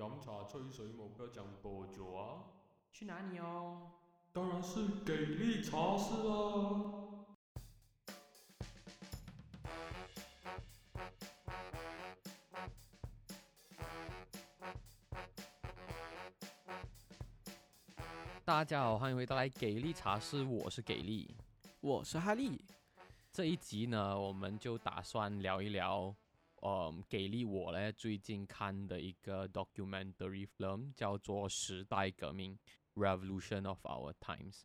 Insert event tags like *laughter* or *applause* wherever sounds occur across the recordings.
饮茶吹水冇得讲多久啊？去哪里哦？当然是给力茶室啦！大家好，欢迎回到来给力茶室，我是给力。我是哈利。这一集呢，我们就打算聊一聊，嗯，给力我呢最近看的一个 documentary film，叫做《时代革命》（Revolution of Our Times）。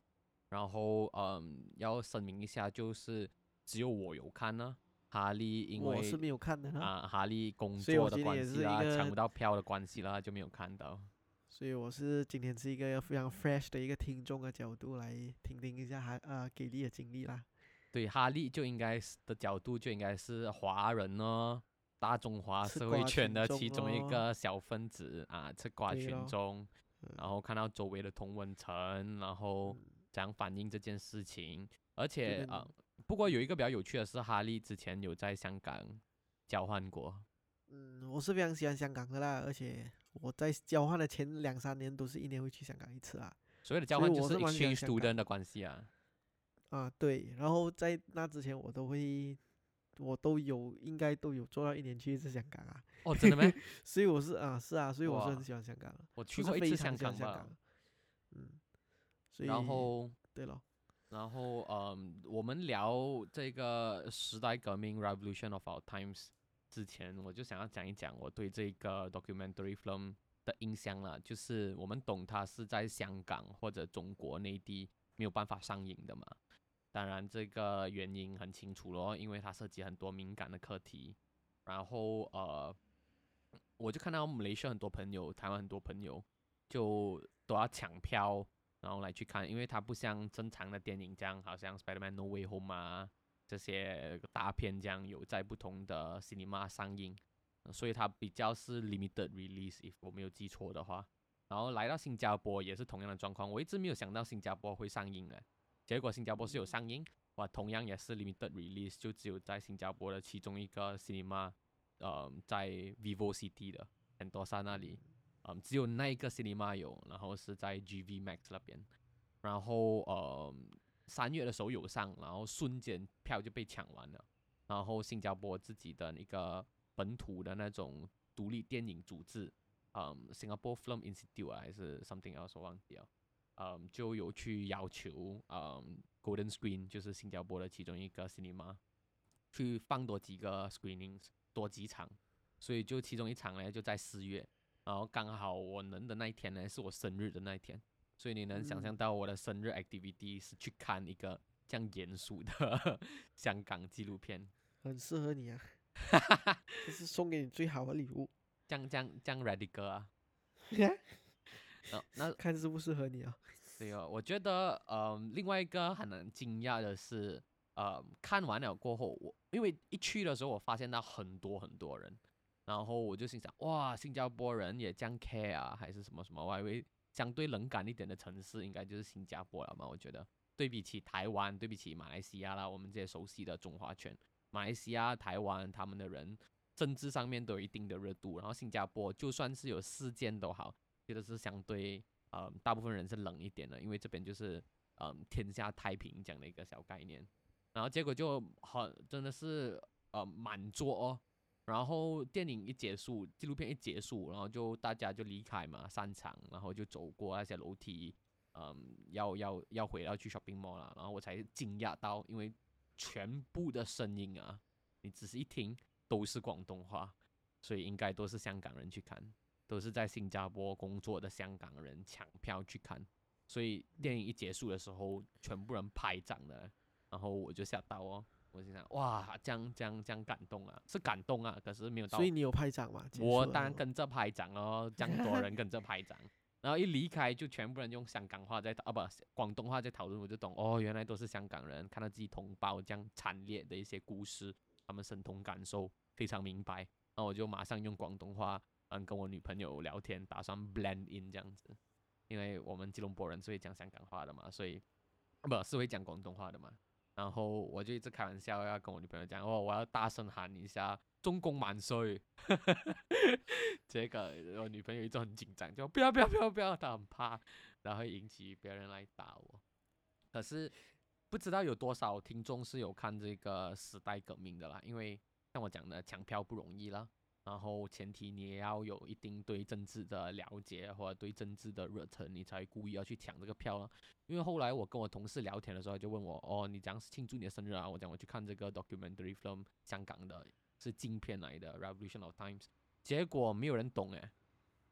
然后，嗯，要声明一下，就是只有我有看呢，哈利因为我是没有看的呢，啊，哈利工作的关系啦，抢不到票的关系啦，就没有看到。所以我是今天是一个非常 fresh 的一个听众的角度来听听一下哈呃给力的经历啦。对，哈利就应该是的角度就应该是华人呢，大中华吃社会圈的其中一个小分子啊，吃瓜群众，嗯。然后看到周围的同文层，然后怎样反映这件事情，而且跟啊、不过有一个比较有趣的是，哈利之前有在香港交换过，嗯，我是非常喜欢香港的啦，而且我在交换的前两三年都是一年会去香港一次啊。所谓的交换就是我是蛮喜欢 exchange student 的关系啊。啊，对，然后在那之前我都会，我都有应该都有做到一年去一次香港啊，哦，真的吗？*laughs* 所以我是啊是啊，所以我是很喜欢香港的，我去过一次香港吧香港，，嗯，所以然后。对了，然后，嗯，我们聊这个时代革命 （Revolution of Our Times） 之前，我就想要讲一讲我对这个 documentary film 的印象了。就是我们懂它是在香港或者中国内地没有办法上映的嘛。当然，这个原因很清楚咯，因为它涉及很多敏感的课题。然后，呃，我就看到马来西亚很多朋友、台湾很多朋友就都要抢票。然后来去看，因为它不像正常的電影這樣，好像《Spider-Man No Way Home》啊這些大片這樣有在不同的 cinema 上映，所以它比較是 limited release，if 我沒有記錯的話。然後來到新加坡也是同樣的狀況，我一直沒有想到新加坡會上映嘅，結果新加坡是有上映，哇，同样也是 limited release，就只有在新加坡的其中一个 cinema，呃，在 Vivo City 的很多山那里。嗯，只有那一个 cinema 有，然后是在 GV Max 那边，然后呃三月的时候有上，然后瞬间票就被抢完了，然后新加坡自己的那个本土的那种独立电影组织，嗯，Singapore Film Institute 啊还是 something else 我忘记了，嗯，就有去要求嗯 Golden Screen 就是新加坡的其中一个 cinema 去放多几个 screenings 多几场，所以就其中一场呢就在四月。然后刚好我能的那一天呢，是我生日的那一天，所以你能想象到我的生日 activity 是去看一个这样严肃的 *laughs* 香港纪录片，很适合你啊，*laughs* 这是送给你最好的礼物。这样这样这样 radical 啊。*laughs* 呃，那看适不适合你啊？*laughs* 对哦，我觉得呃，另外一个很能惊讶的是，呃，看完了过后，我因为一去的时候，我发现到很多很多人，然后我就心想，哇，新加坡人也这样 care 啊，还是什么什么？我还以为相对冷感一点的城市应该就是新加坡了嘛。我觉得对比起台湾，对比起马来西亚啦，我们这些熟悉的中华圈，马来西亚、台湾他们的人政治上面都有一定的热度，然后新加坡就算是有事件都好，觉得是相对。呃，大部分人是冷一点的，因为这边就是嗯天下太平这样的一个小概念，然后结果就很真的是呃满座哦，然后电影一结束，纪录片一结束，然后就大家就离开嘛，散场，然后就走过那些楼梯，嗯，要要要回到去 shopping mall 了，然后我才惊讶到，因为全部的声音啊，你仔细一听都是广东话，所以应该都是香港人去看。都是在新加坡工作的香港人抢票去看，所以电影一结束的时候，全部人拍掌的，然后我就吓到哦，我就想哇，这样这样这样感动啊，是感动啊，可是没有到所以你有拍掌吗？我当然跟着拍掌哦，*laughs* 这样多人跟着拍掌，然后一离开就全部人用香港话在啊不广东话在讨论，我就懂哦，原来都是香港人，看到自己同胞这样惨烈的一些故事，他们身同感受，非常明白，然后我就马上用广东话嗯跟我女朋友聊天，打算 blend in 这样子，因为我们吉隆坡人是会讲香港话的嘛，所以不是会讲广东话的嘛，然后我就一直开玩笑要跟我女朋友讲，哦，我要大声喊一下“中共万岁”，这个我女朋友一直很紧张，就不要不要不要不要，她很怕，然后引起别人来打我。可是不知道有多少听众是有看这个时代革命的啦，因为像我讲的，抢票不容易啦。然后前提你也要有一定对政治的了解或者对政治的热忱，你才故意要去抢这个票啊。因为后来我跟我同事聊天的时候，就问我哦，你讲是庆祝你的生日啊？我讲我去看这个 documentary film，香港的是镜片来的 Revolution of Times，结果没有人懂诶，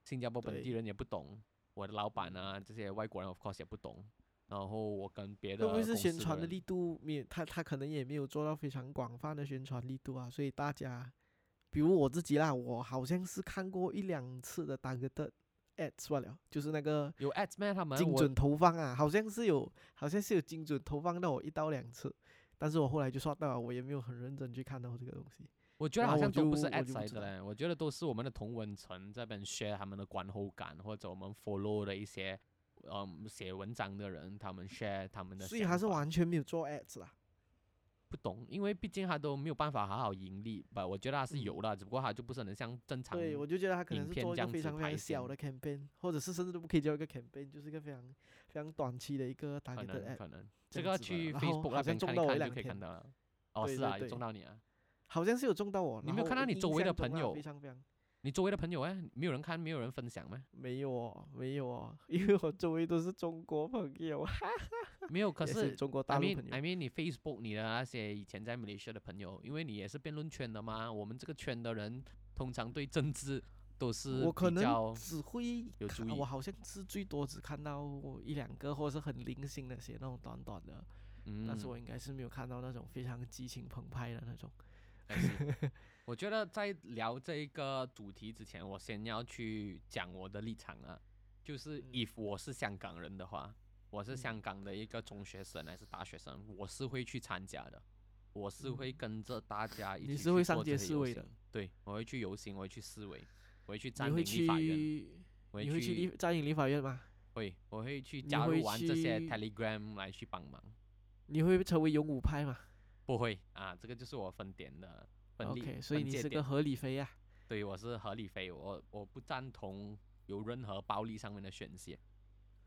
新加坡本地人也不懂，我的老板啊这些外国人 of course 也不懂。然后我跟别的会不会是宣传的力度没有？他他可能也没有做到非常广泛的宣传力度啊，所以大家，比如我自己啦，我好像是看过一两次的 targeted ads 罢了，就是那个有 ads 咩？他们精准投放啊，好像是有，好像是有精准投放到我一到两次，但是我后来就刷到了，我也没有很认真去看到这个东西。我觉得好像都不是 ads 就不知道来的嘞，我觉得都是我们的同文层这边 share 他们的观后感，或者我们 follow 的一些嗯写文章的人，他们 share 他们的所以还是完全没有做 ads 啦。不懂，因为毕竟他都没有办法好好盈利吧？我觉得他是嗯有的，只不过他就不是很像正常。对，我就觉得他可能是做一个非常非常小的 campaign，或者是甚至都不可以叫一个 campaign，就是一个非常非常短期的一个可 targeted 能 ad。可能这这个去 Facebook 那边看一看就到我一两天可以看到了。哦，对是啊，中到你啊。好像是有中到我。你没有看到你周围的朋友非常非常你周围的朋友哎，没有人看，没有人分享吗？没有哦，没有哦，因为我周围都是中国朋友，*laughs* 没有，可也是中国 I 大陆 mean 朋 I 友。mean 你 Facebook 你的那些以前在马来西亚的朋友，因为你也是辩论圈的嘛，我们这个圈的人通常对政治都是我可能只会有注意我好像是最多只看到一两个，或者是很零星的写那种短短的，嗯，但是我应该是没有看到那种非常激情澎湃的那种。*laughs* 我觉得在聊这个主题之前，我先要去讲我的立场啊，就是嗯。if 我是香港人的话，我是嗯。香港的一个中学生还是大学生，我是会去参加的，我是会嗯。跟着大家一起你去是会上街示威的，对，我会去游行，我会去示威，我会去占领立法院，我会你会去立占领立法院吗？会，我会去加入完这些 Telegram 来去帮忙。你会成为勇武派吗？不会啊，这个就是我分点的？OK，所以你是个合理飞啊。对，我是合理飞，我我不赞同有任何暴力上面的宣泄。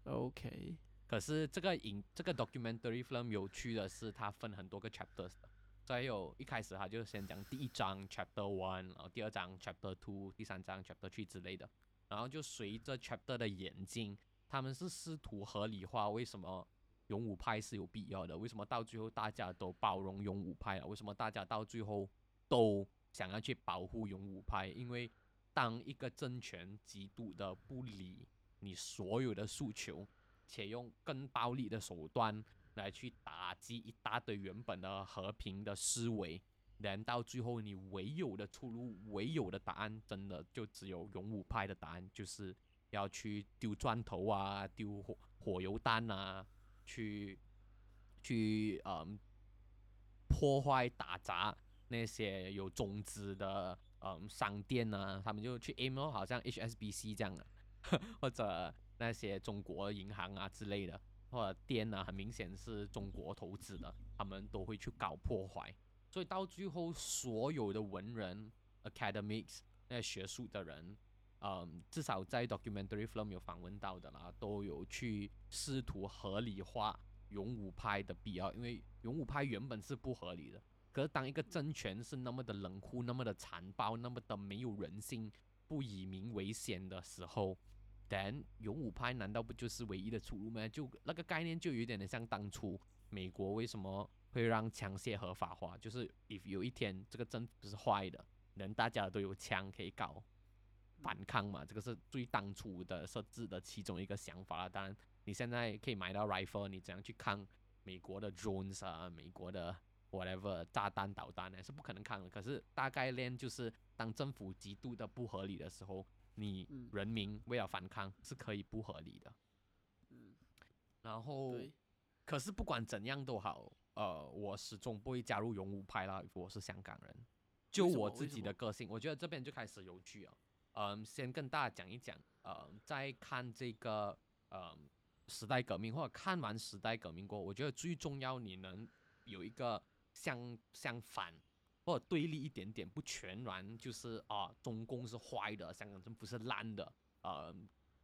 OK，可是这个影这个 documentary film 有趣的是，它分很多个 chapters 的。所以有一开始他就先讲第一章 chapter one，然后第二章 chapter two，第三章 chapter three 之类的，然后就随着 chapter 的演进，他们是试图合理化为什么勇武派是有必要的，为什么到最后大家都包容勇武派了，为什么大家到最后都想要去保护勇武派？因为当一个政权极度的不理你所有的诉求，且用更暴力的手段来去打击一大堆原本的和平的思维，然到最后你唯有的出路、唯有的答案，真的就只有勇武派的答案，就是要去丢砖头啊、丢火火油弹啊，去去嗯破坏打砸那些有中资的嗯商店啊，他们就去 aim 咯，好像 HSBC 这样的，*laughs* 或者那些中国银行啊之类的，或者店啊，很明显是中国投资的，他们都会去搞破坏。所以到最后，所有的文人、academics 那些学术的人，嗯，至少在 documentary film 有访问到的啦，都有去试图合理化勇武派的必要，因为勇武派原本是不合理的。可是当一个政权是那么的冷酷、那么的残暴、那么的没有人性、不以民为先的时候，但勇武派难道不就是唯一的出路吗？就那个概念就有点的像当初美国为什么会让枪械合法化，就是 if 有一天这个政府是坏的，人大家都有枪可以搞反抗嘛，这个是最当初的设置的其中一个想法啦。当然，你现在可以买到 rifle，你怎样去抗美国的 drones 啊，美国的 whatever 炸弹导弹呢？是不可能抗的。可是大概念就是，当政府极度的不合理的时候，你嗯人民为了反抗是可以不合理的。嗯然后，可是不管怎样都好，呃，我始终不会加入勇武派啦。我是香港人，就我自己的个性，我觉得这边就开始有趣了。嗯，先跟大家讲一讲，呃，在看这个呃时代革命或者看完时代革命过后，我觉得最重要你能有一个相相反或者对立一点点，不全然就是啊，中共是坏的，香港政府是烂的，呃，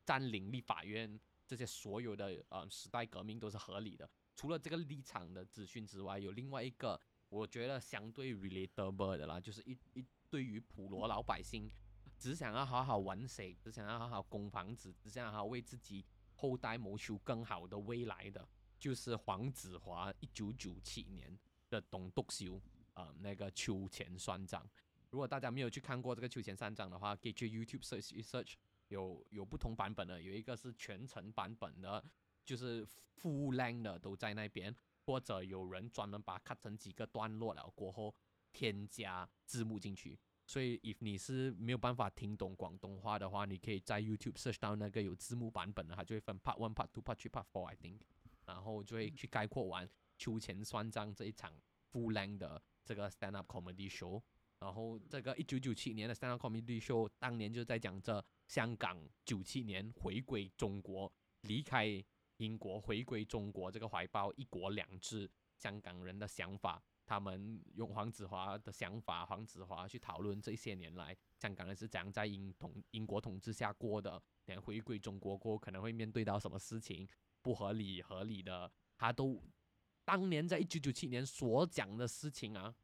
占领立法院这些所有的呃时代革命都是合理的。除了这个立场的资讯之外，有另外一个我觉得相对 relatable 的啦，就是一一对于普罗老百姓只想要好好玩水，只想要好好供房子，只想要好好为自己后代谋求更好的未来的，就是黄子华一九九七年的董督修啊、那个秋前算账。如果大家没有去看过这个秋前算账的话，可以去 YouTube search 一 search，有有不同版本的，有一个是全程版本的，就是 full length 的都在那边，或者有人专门把它 cut 成几个段落了过后添加字幕进去。所以，if 你是没有办法听懂广东话的话，你可以在 YouTube search 到那个有字幕版本的，它就会分 Part One、Part Two、Part Three、Part Four，I think，然后就会去概括完秋前算账这一场 full length 的这个 stand up comedy show。然后这个一九九七年的 stand up comedy show，当年就在讲这香港九七年回归中国，离开英国回归中国这个怀抱一国两制香港人的想法，他们用黄子华的想法，黄子华去讨论这些年来香港人是怎样在英统英国统治下过的，连回归中国过可能会面对到什么事情，不合理合理的，他都当年在一九九七年所讲的事情啊，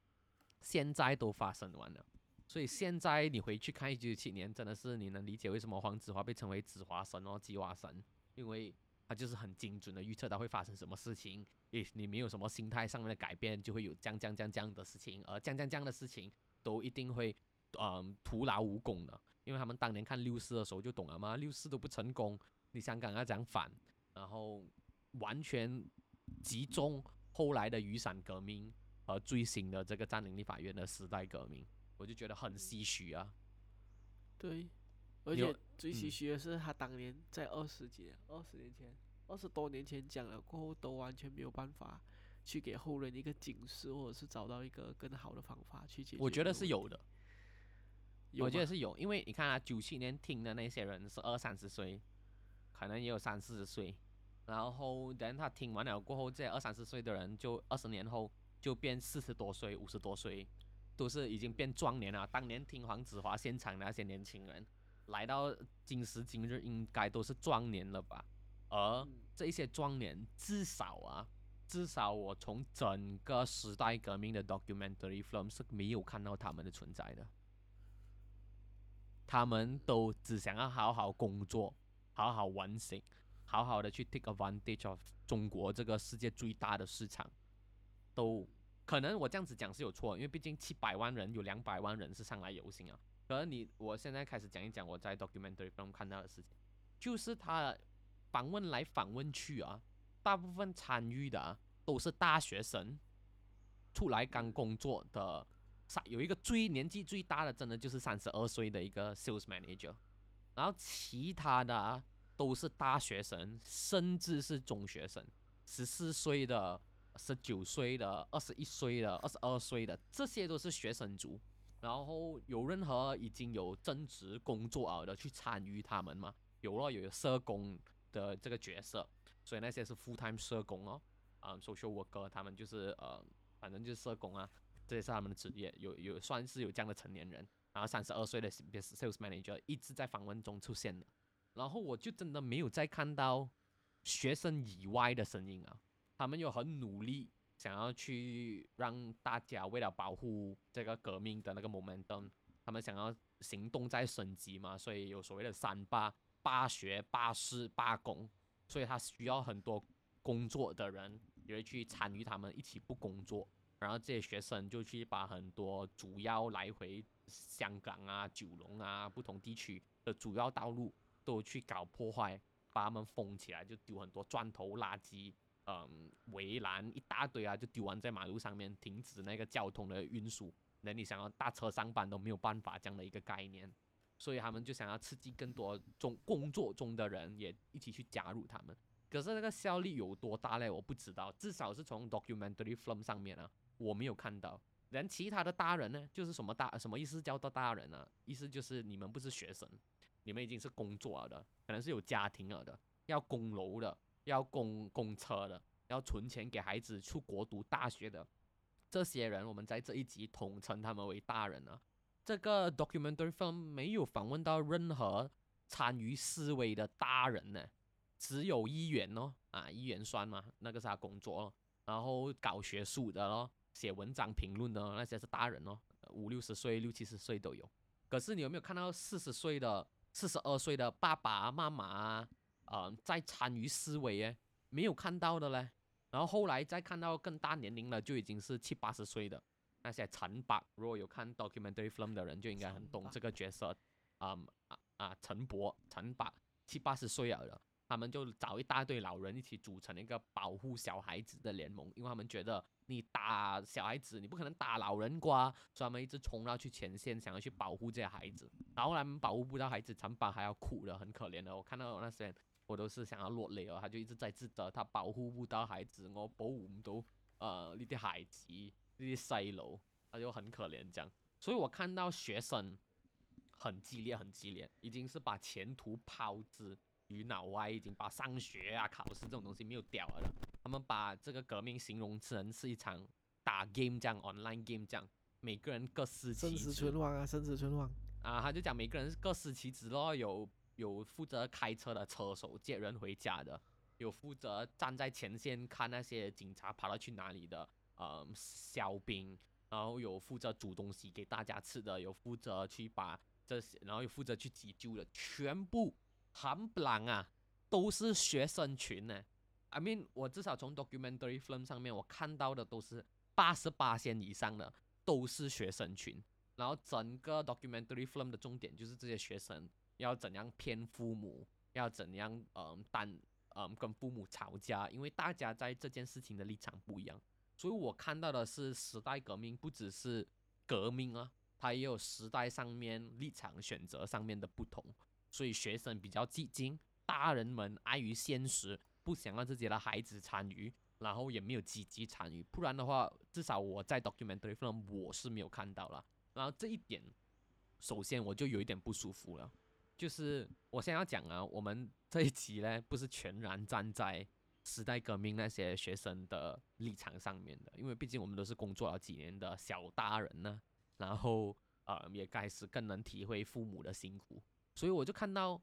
现在都发生完了。所以现在你回去看一九九七年，真的是你能理解为什么黄子华被称为子华神哦，鸡娃神，因为他就是很精准的预测到会发生什么事情。诶，你没有什么心态上面的改变，就会有这样这样这样这样的事情，而这样这样这样的事情都一定会嗯徒劳无功的，因为他们当年看六四的时候就懂了嘛，六四都不成功，你香港要讲反，然后完全集中后来的雨伞革命和最新的这个占领立法院的时代革命，我就觉得很唏嘘啊。对，而且最唏嗯嘘的是，他当年在二十几、二十年前、二十多年前讲了过后，都完全没有办法去给后人一个警示，或者是找到一个更好的方法去解决。我觉得是有的，，我觉得是是有，因为你看啊，九七年听的那些人是二三十岁，可能也有三四十岁，然后等他听完了过后，这二三十岁的人就二十年后就变四十多岁、五十多岁，都是已经变壮年了。当年听黄子华现场的那些年轻人，来到今时今日应该都是壮年了吧？而嗯这一些壮年，至少啊，至少我从整个时代革命的 documentary film 是没有看到他们的存在的。他们都只想要好好工作，好好完成，好好的去 take advantage of 中国这个世界最大的市场，都可能我这样子讲是有错，因为毕竟七百万人有两百万人是上来游行啊。可能你我现在开始讲一讲我在 documentary 中看到的事情，就是他访问来访问去啊，大部分参与的、啊、都是大学生，出来刚工作的。有一个最年纪最大的，真的就是三十二岁的一个 sales manager，然后其他的、啊、都是大学生，甚至是中学生，十四岁的、十九岁的、二十一岁的、二十二岁的，这些都是学生族。然后有任何已经有正职工作了的去参与他们吗？有了，有社工的这个角色，所以那些是 full time 社工哦，啊、s o c i a l worker，他们就是呃，反正就是社工啊。这也是他们的职业，有有算是有这样的成年人，然后三十二岁的 sales manager 一直在访问中出现的，然后我就真的没有再看到学生以外的声音啊，他们有很努力想要去让大家为了保护这个革命的那个 momentum，他们想要行动在升级嘛，所以有所谓的三罢、罢学、罢市、罢工，所以他需要很多工作的人也会去参与他们一起不工作。然后这些学生就去把很多主要来回香港啊、九龙啊不同地区的主要道路都去搞破坏，把他们封起来，就丢很多砖头、垃圾，嗯，围栏一大堆啊，就丢完在马路上面，停止那个交通的运输。那你想要大车上班都没有办法这样的一个概念，所以他们就想要刺激更多中工作中的人也一起去加入他们。可是那个效力有多大嘞？我不知道，至少是从 documentary film 上面啊。我没有看到，连其他的大人呢，就是什么大什么意思叫做大人呢、啊？意思就是你们不是学生，你们已经是工作了的，可能是有家庭了的，要供楼的，要供供车的，要存钱给孩子出国读大学的这些人，我们在这一集统称他们为大人啊。这个 documentary film 没有访问到任何参与思维的大人呢，只有议员哦，啊，议员算嘛，那个是他工作哦。然后搞学术的咯，写文章评论的那些是大人哦，五六十岁、六七十岁都有。可是你有没有看到四十岁的、四十二岁的爸爸妈妈啊？呃，在参与思维诶，没有看到的嘞。然后后来再看到更大年龄了，就已经是七八十岁的那些陈伯。如果有看 documentary film 的人，就应该很懂这个角色。啊啊啊！陈伯、陈伯七八十岁了，他们就找一大堆老人一起组成一个保护小孩子的联盟，因为他们觉得你打小孩子，你不可能打老人瓜，所以他们一直冲到去前线，想要去保护这些孩子。然后他们保护不到孩子，陈伯还要哭的，很可怜的。我看到那些。我都是想要落泪哦，他就一直在自责，他保护不到孩子，我保护唔到呃呢啲孩子呢啲细路，他就很可怜这样。所以我看到学生很激烈，很激烈，已经是把前途抛之于脑外，已经把上学啊、考试这种东西没有掉了。他们把这个革命形容成是一场打 game 这样，online game 这样，每个人各司其职。生死存亡啊，生死存亡。啊，他就讲每个人各司其职咯，有。有负责开车的车手接人回家的，有负责站在前线看那些警察跑到去哪里的，嗯，小兵，然后有负责煮东西给大家吃的，有负责去把这些，然后有负责去急救的，全部很不狼啊，都是学生群呢。I mean，我至少从 documentary film 上面我看到的都是八十八线以上的都是学生群，然后整个 documentary film 的重点就是这些学生。要怎样骗父母？要怎样嗯，但嗯跟父母吵架？因为大家在这件事情的立场不一样，所以我看到的是时代革命不只是革命啊，它也有时代上面立场选择上面的不同。所以学生比较激进，大人们碍于现实，不想让自己的孩子参与，然后也没有积极参与。不然的话，至少我在 documentary film 我是没有看到了。然后这一点，首先我就有一点不舒服了。就是我现在要讲啊，我们这一集呢，不是全然站在时代革命那些学生的立场上面的，因为毕竟我们都是工作了几年的小大人呢，然后呃也开始更能体会父母的辛苦，所以我就看到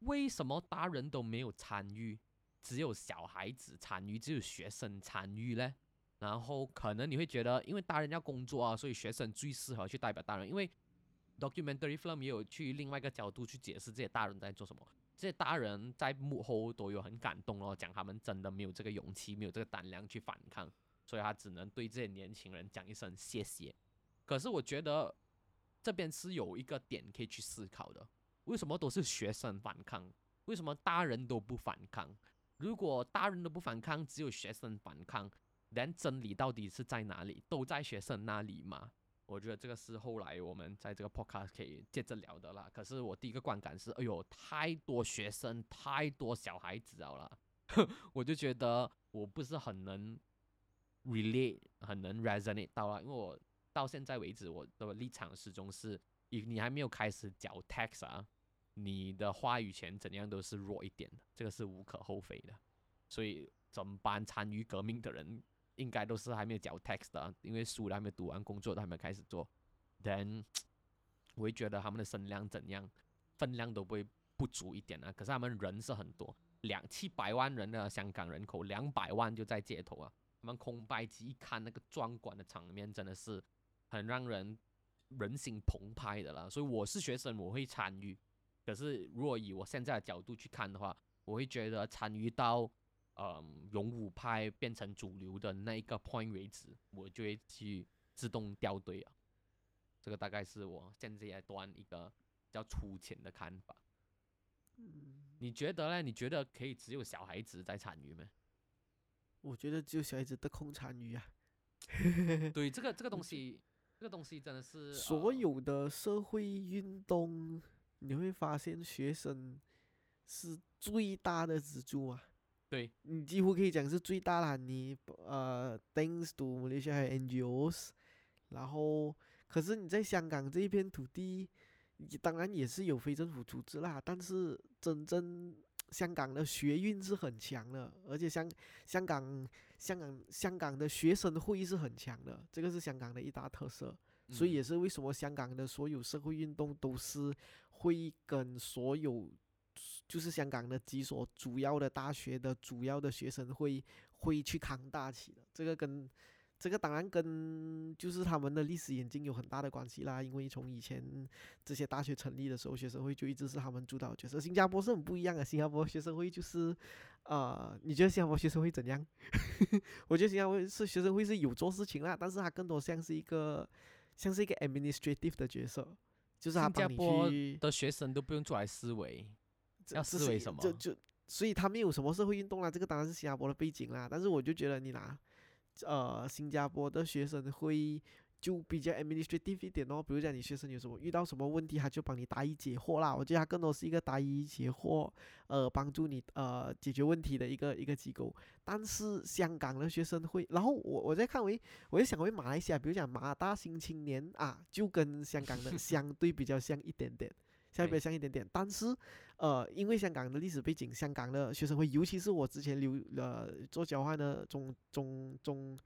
为什么大人都没有参与，只有小孩子参与，只有学生参与呢？然后可能你会觉得，因为大人要工作啊，所以学生最适合去代表大人，因为。documentary film 也有去另外一个角度去解释这些大人在做什么，这些大人在幕后都有很感动哦，讲他们真的没有这个勇气，没有这个胆量去反抗，所以他只能对这些年轻人讲一声谢谢。可是我觉得这边是有一个点可以去思考的，为什么都是学生反抗？为什么大人都不反抗？如果大人都不反抗，只有学生反抗，连真理到底是在哪里？都在学生那里吗？我觉得这个是后来我们在这个 podcast 可以接着聊的啦。可是我第一个观感是，哎呦，太多学生，太多小孩子了，*laughs* 我就觉得我不是很能 relate，很能 resonate 到了。因为我到现在为止，我的立场始终是，你你还没有开始缴 tax 啊，你的话语权怎样都是弱一点的，这个是无可厚非的。所以整班参与革命的人。应该都是还没有交 tax 的，因为书都还没读完，工作都还没开始做。Then *tsk* 我会觉得他们的声量怎样，分量都不会不足一点啊。可是他们人是很多，两七百万人的香港人口，两百万就在街头啊。他们空白机一看那个壮观的场面，真的是很让人人心澎湃的啦。所以我是学生，我会参与。可是如果以我现在的角度去看的话，我会觉得参与到。嗯，勇武派变成主流的那一个 point 为止，我就会去自动掉队啊。这个大概是我现在一段一个比较粗浅的看法。嗯，你觉得呢？你觉得可以只有小孩子在参与吗？我觉得只有小孩子得空参与啊。*laughs* 对，这个这个东西，这个东西真的是所有的社会运动，你会发现学生是最大的支柱啊。对你几乎可以讲是最大啦，你呃，thanks to Malaysia 还有 NGOs，然后可是你在香港这一片土地，当然也是有非政府组织啦，但是真正香港的学运是很强的，而且香香港香港香港的学生会是很强的，这个是香港的一大特色。所以嗯也是为什么香港的所有社会运动都是会跟所有就是香港的几所主要的大学的主要的学生会会去扛大旗的。这个跟这个当然跟就是他们的历史眼睛有很大的关系啦，因为从以前这些大学成立的时候，学生会就一直是他们主导角色。新加坡是很不一样的，新加坡学生会就是，呃，你觉得新加坡学生会怎样？*laughs* 我觉得新加坡是学生会是有做事情啦，但是它更多像是一个像是一个 administrative 的角色，就是他新加帮你坡去的学生都不用出来思维，要思维什么就就所以他没有什么社会运动啦，这个当然是新加坡的背景啦。但是我就觉得你拿呃新加坡的学生会就比较 administrative 一点哦，比如讲你学生有什么遇到什么问题，他就帮你答疑解惑啦。我觉得他更多是一个答疑解惑，呃，帮助你呃解决问题的一个一个机构。但是香港的学生会，然后我我在看回，我在想回马来西亚，比如讲马大新青年啊，就跟香港的 *laughs* 相对比较像一点点。相对比较像一点点，但是，呃，因为香港的历史背景，香港的学生会，尤其是我之前留呃做交换的中中中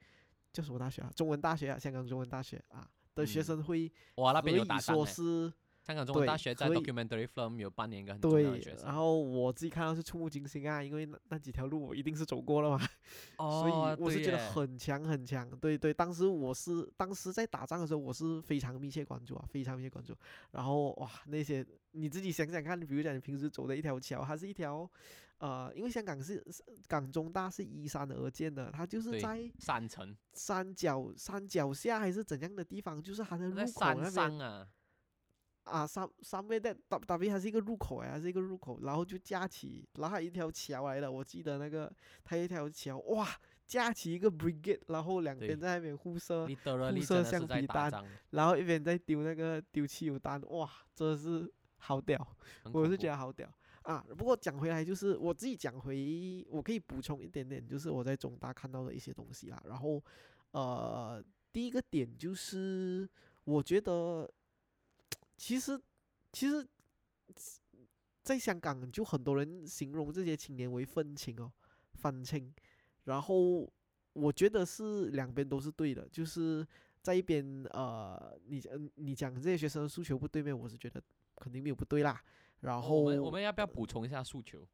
叫什么大学啊？中文大学啊，香港中文大学啊的学嗯生会，哇，那边有可以说是香港中文大学在 documentary film 有扮演一个很重要的角，色。然后我自己看到是触目惊心啊，因为那那几条路我一定是走过了嘛，所 *laughs* 哦，以我是觉得很强很强。对对，当时我是当时在打仗的时候，我是非常密切关注啊，非常密切关注。然后哇，那些你自己想想看，比如讲你平时走的一条桥，它是一条呃，因为香港是是港中大是依山而建的，它就是在山城山脚山脚下还是怎样的地方，就是它的在入口那山上边啊，啊，上上面的大大边还是一个入口哎，还是一个入口，然后就架起，然后它一条桥来的，我记得那个它一条桥哇，架起一个 brigade，然后两边在那边互射，你得了，你射橡皮弹，然后一边在丢那个丢汽油弹，哇，真的是好屌，我是觉得好屌啊。不过讲回来，就是我自己讲回，我可以补充一点点，就是我在中大看到的一些东西啦。然后呃，第一个点就是我觉得其实其实。在香港，就很多人形容这些青年为愤青哦，愤青。然后我觉得是两边都是对的，就是在一边呃，你嗯你讲这些学生的诉求不对面，我是觉得肯定没有不对啦。然哦后我们我们要不要补充一下诉求？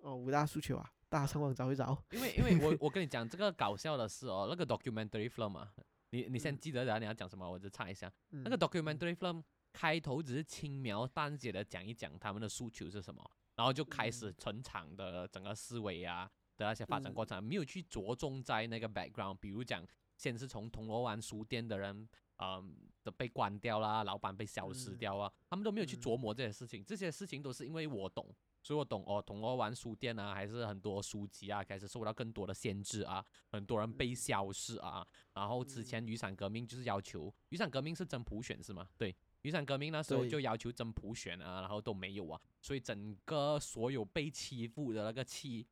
哦五大诉求啊，大家上网找一找。*laughs* 因为因为我我跟你讲这个搞笑的是哦，那个 documentary film 啊，你你先嗯记得然后，你要讲什么，我就查一下。嗯、那个 documentary film 开头只是轻描淡写的讲一讲他们的诉求是什么，然后就开始嗯成长的整个思维啊的那些发展嗯过程，没有去着重在那个 background，比如讲先是从铜锣湾书店的人，嗯的被关掉啦，老板被消失嗯掉啊，他们都没有去嗯琢磨这些事情，这些事情都是因为我懂。所以我懂哦，铜锣湾书店啊，还是很多书籍啊，开始受到更多的限制啊，很多人被消失啊。然后之前雨伞革命就是要求，雨伞革命是真普选是吗？对，雨伞革命那时候就要求真普选啊，然后都没有啊，所以整个所有被欺负的那个期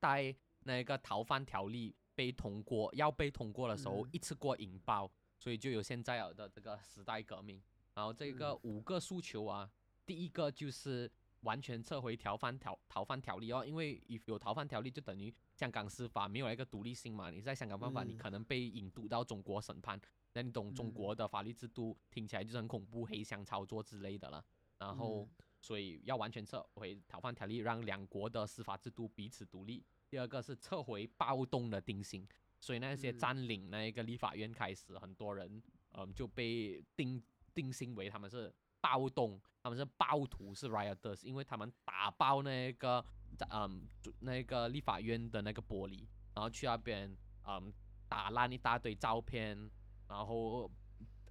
待那个逃犯条例被通过，要被通过的时候，嗯一次过引爆，所以就有现在有的这个时代革命。然后这个嗯五个诉求啊，第一个就是完全撤回逃犯条逃犯条例哦，因为有逃犯条例，就等于香港司法没有一个独立性嘛。你在香港办法，你嗯可能被引渡到中国审判，那你懂中嗯国的法律制度，听起来就是很恐怖、黑箱操作之类的了。然后嗯，所以要完全撤回逃犯条例，让两国的司法制度彼此独立。第二个是撤回暴动的定性，所以那些嗯占领那一个立法院开始，很多人嗯就被定定性为他们是暴动，他们是暴徒，是 rioters，因为他们打爆那个嗯那个立法院的那个玻璃，然后去那边嗯打烂一大堆照片，然后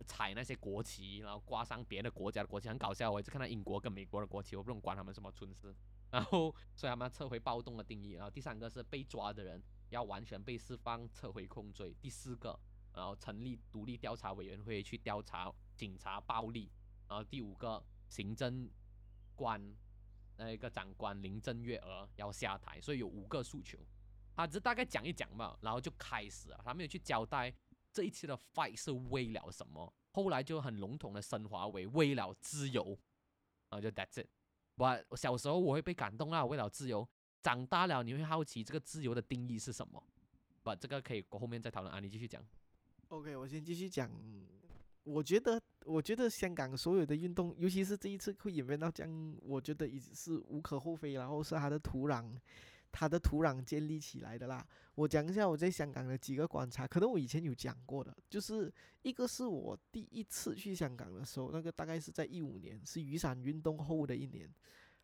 踩那些国旗，然后挂上别的国家的国旗，很搞笑。我一直看到英国跟美国的国旗，我不懂管他们什么蠢事。然后，所以他们撤回暴动的定义。然后第三个是被抓的人要完全被释放，撤回控罪。第四个，然后成立独立调查委员会去调查警察暴力。然后第五个，行政官那个长官林郑月娥要下台。所以有五个诉求，他只大概讲一讲嘛，然后就开始了，他没有去交代这一次的 fight 是为了什么。后来就很笼统的升华为为了自由，然后就 that's it。我小时候我会被感动啊，为了自由。长大了你会好奇这个自由的定义是什么？不，这个可以过后面再讨论啊，你继续讲。OK，我先继续讲。我觉得，我觉得香港所有的运动，尤其是这一次会演变到这样，我觉得已是无可厚非，然后是它的土壤，它的土壤建立起来的啦。我讲一下我在香港的几个观察，可能我以前有讲过的，就是一个是我第一次去香港的时候，那个大概是在一五年，是雨伞运动后的一年。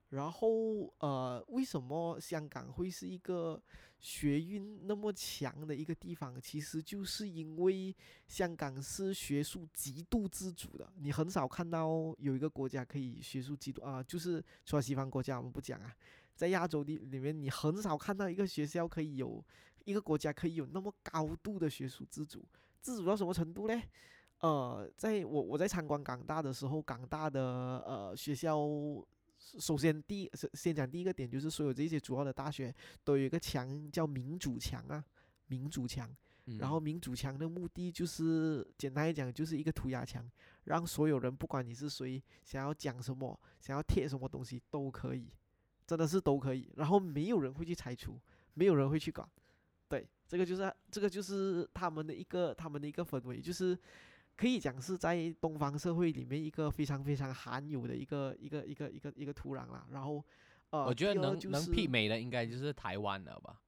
然后呃，为什么香港会是一个学运那么强的一个地方？其实就是因为香港是学术极度自主的，你很少看到有一个国家可以学术极度啊、就是除了西方国家我们不讲啊，在亚洲地里面，你很少看到一个学校可以有一个国家可以有那么高度的学术自主，自主到什么程度嘞？呃，在我我在参观港大的时候，港大的呃学校。首先，第一先先讲第一个点，就是所有这些主要的大学都有一个墙叫民主墙啊，民主墙。嗯然后民主墙的目的就是简单来讲，就是一个涂鸦墙，让所有人不管你是谁，想要讲什么，想要贴什么东西都可以，真的是都可以。然后没有人会去拆除，没有人会去管。对，这个就是这个就是他们的一个他们的一个氛围，就是可以讲是在东方社会里面一个非常非常罕有的一个一个一个一个一个土壤啦。然后呃，我觉得能能就是媲美的应该就是台湾了吧？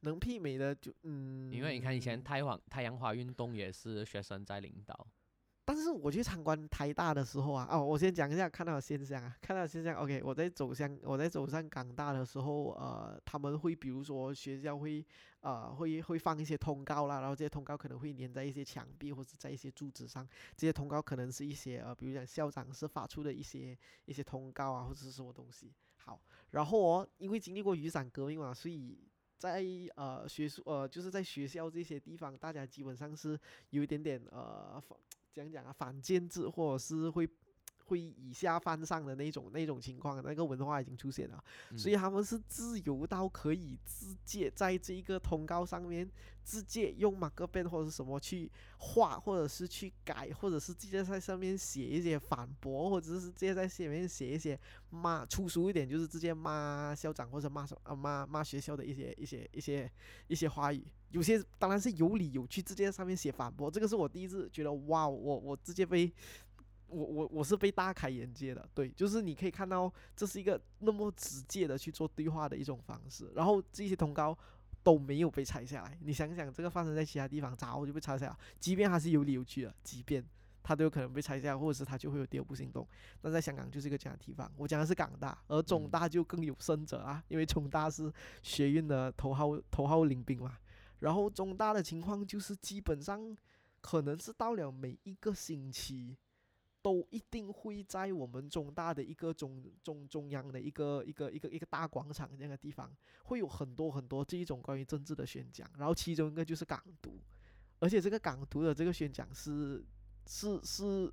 能媲美的就嗯，因为你看以前太阳太阳花运动也是学生在领导。但是我去参观台大的时候啊，哦，我先讲一下看到的现象啊，看到的现象，OK，我在走向我在走上港大的时候，呃，他们会比如说学校会呃会会放一些通告啦，然后这些通告可能会粘在一些墙壁或者在一些柱子上，这些通告可能是一些呃，比如讲校长是发出的一些一些通告啊，或者是什么东西。好，然后哦，因为经历过雨伞革命嘛，所以在呃学术呃就是在学校这些地方，大家基本上是有一点点呃讲讲啊反间制，或者是会会以下犯上的那种那种情况，那个文化已经出现了，所以嗯他们是自由到可以直接在这一个通告上面直接用马克笔或者是什么去画，或者是去改，或者是直接在上面写一些反驳，或者是直接在下面写一些骂粗俗一点，就是直接骂校长或者骂什啊骂骂学校的一些一些一些一些话语。有些当然是有理有据，直接在上面写反驳，这个是我第一次觉得哇，我我直接被。我我我是被大开眼界的，对，就是你可以看到这是一个那么直接的去做对话的一种方式，然后这些通告都没有被拆下来。你想想，这个发生在其他地方早就被拆下来，即便它是有理有据的，即便它都有可能被拆下来，或者是它就会有第二步行动。那在香港就是一个这样的地方。我讲的是港大，而中嗯大就更有甚者啊，因为中大是学院的头号头号领兵嘛。然后中大的情况就是基本上可能是到了每一个星期。都一定会在我们中大的一个中中中央的一个一个一个一个大广场这样的地方，会有很多很多这一种关于政治的宣讲，然后其中一个就是港独，而且这个港独的这个宣讲是是是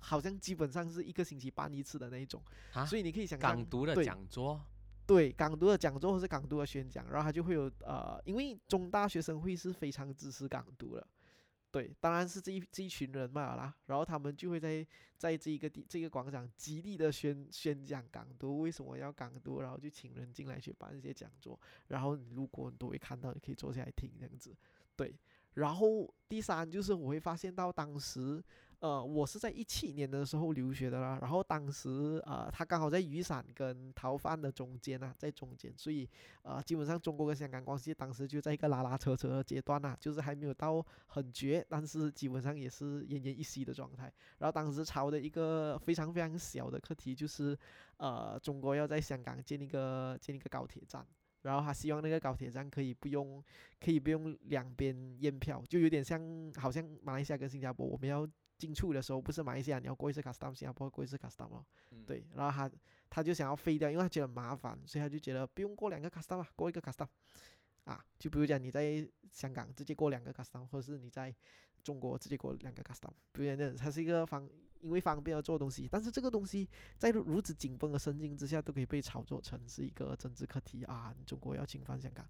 好像基本上是一个星期办一次的那一种，啊，所以你可以想象港独的讲座，对港独的讲座或是港独的宣讲，然后他就会有呃，因为中大学生会是非常支持港独的，对，当然是这一这一群人嘛啦，然后他们就会在在这一个地这个广场极力的宣宣讲港独为什么要港独，然后就请人进来去办一些讲座，然后你路过你都会看到，你可以坐下来听这样子，对，然后第三就是我会发现到当时。呃，我是在一七年的时候留学的啦，然后当时呃，他刚好在雨伞跟逃犯的中间啊，在中间，所以呃，基本上中国跟香港关系当时就在一个拉拉扯扯的阶段啦、就是还没有到很绝，但是基本上也是奄奄一息的状态。然后当时吵的一个非常非常小的课题就是，呃，中国要在香港建一个建一个高铁站。然后他希望那个高铁站可以不用，可以不用两边验票，就有点像，好像马来西亚跟新加坡，我们要进出的时候，不是马来西亚你要过一次 custom，新加坡过一次 custom 对，然后他他就想要废掉，因为他觉得很麻烦，所以他就觉得不用过两个 custom 啊，过一个 custom 啊，就比如讲你在香港直接过两个 custom，或者是你在中国直接过两个 custom，比如讲这样，它是一个方因为方便而做东西，但是这个东西在如此紧绷的神经之下，都可以被炒作成是一个政治课题啊，中国要侵犯香港。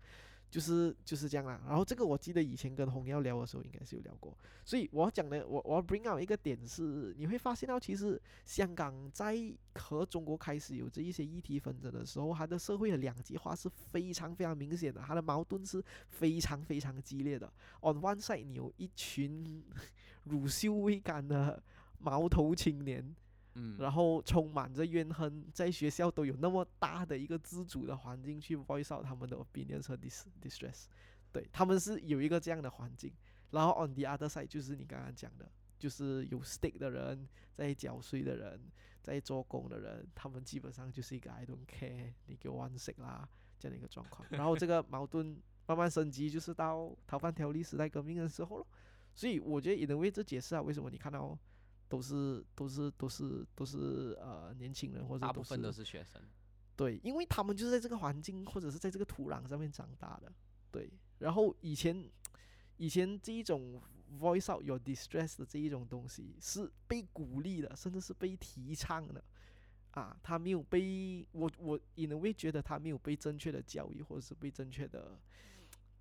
就是就是这样啦。然后这个我记得以前跟洪耀聊的时候，应该是有聊过。所以我讲的，我我要 bring out 一个点是，你会发现到其实香港在和中国开始有着一些议题纷争的时候，它的社会的两极化是非常非常明显的，它的矛盾是非常非常激烈的。On one side，你有一群 *laughs* 乳臭未干的毛头青年。嗯，然后充满着怨恨，在学校都有那么大的一个自主的环境去 voice out 他们的 opinions 和 dis distress，对他们是有一个这样的环境。然后 on the other side 就是你刚刚讲的，就是有 stake 的人，在缴税的人，在做工的人，他们基本上就是一个 I don't care，你给我 one 啦这样的一个状况。然后这个矛盾慢慢升级，就是到逃犯条例时代革命的时候了。所以我觉得也能为这解释啊，为什么你看到。都是都是都是都是呃年轻人或者大部分都是学生，对，因为他们就是在这个环境或者是在这个土壤上面长大的，对。然后以前以前这一种 voice out your distress 的这一种东西是被鼓励的，甚至是被提倡的啊，他没有被我我也能会觉得他没有被正确的教育或者是被正确的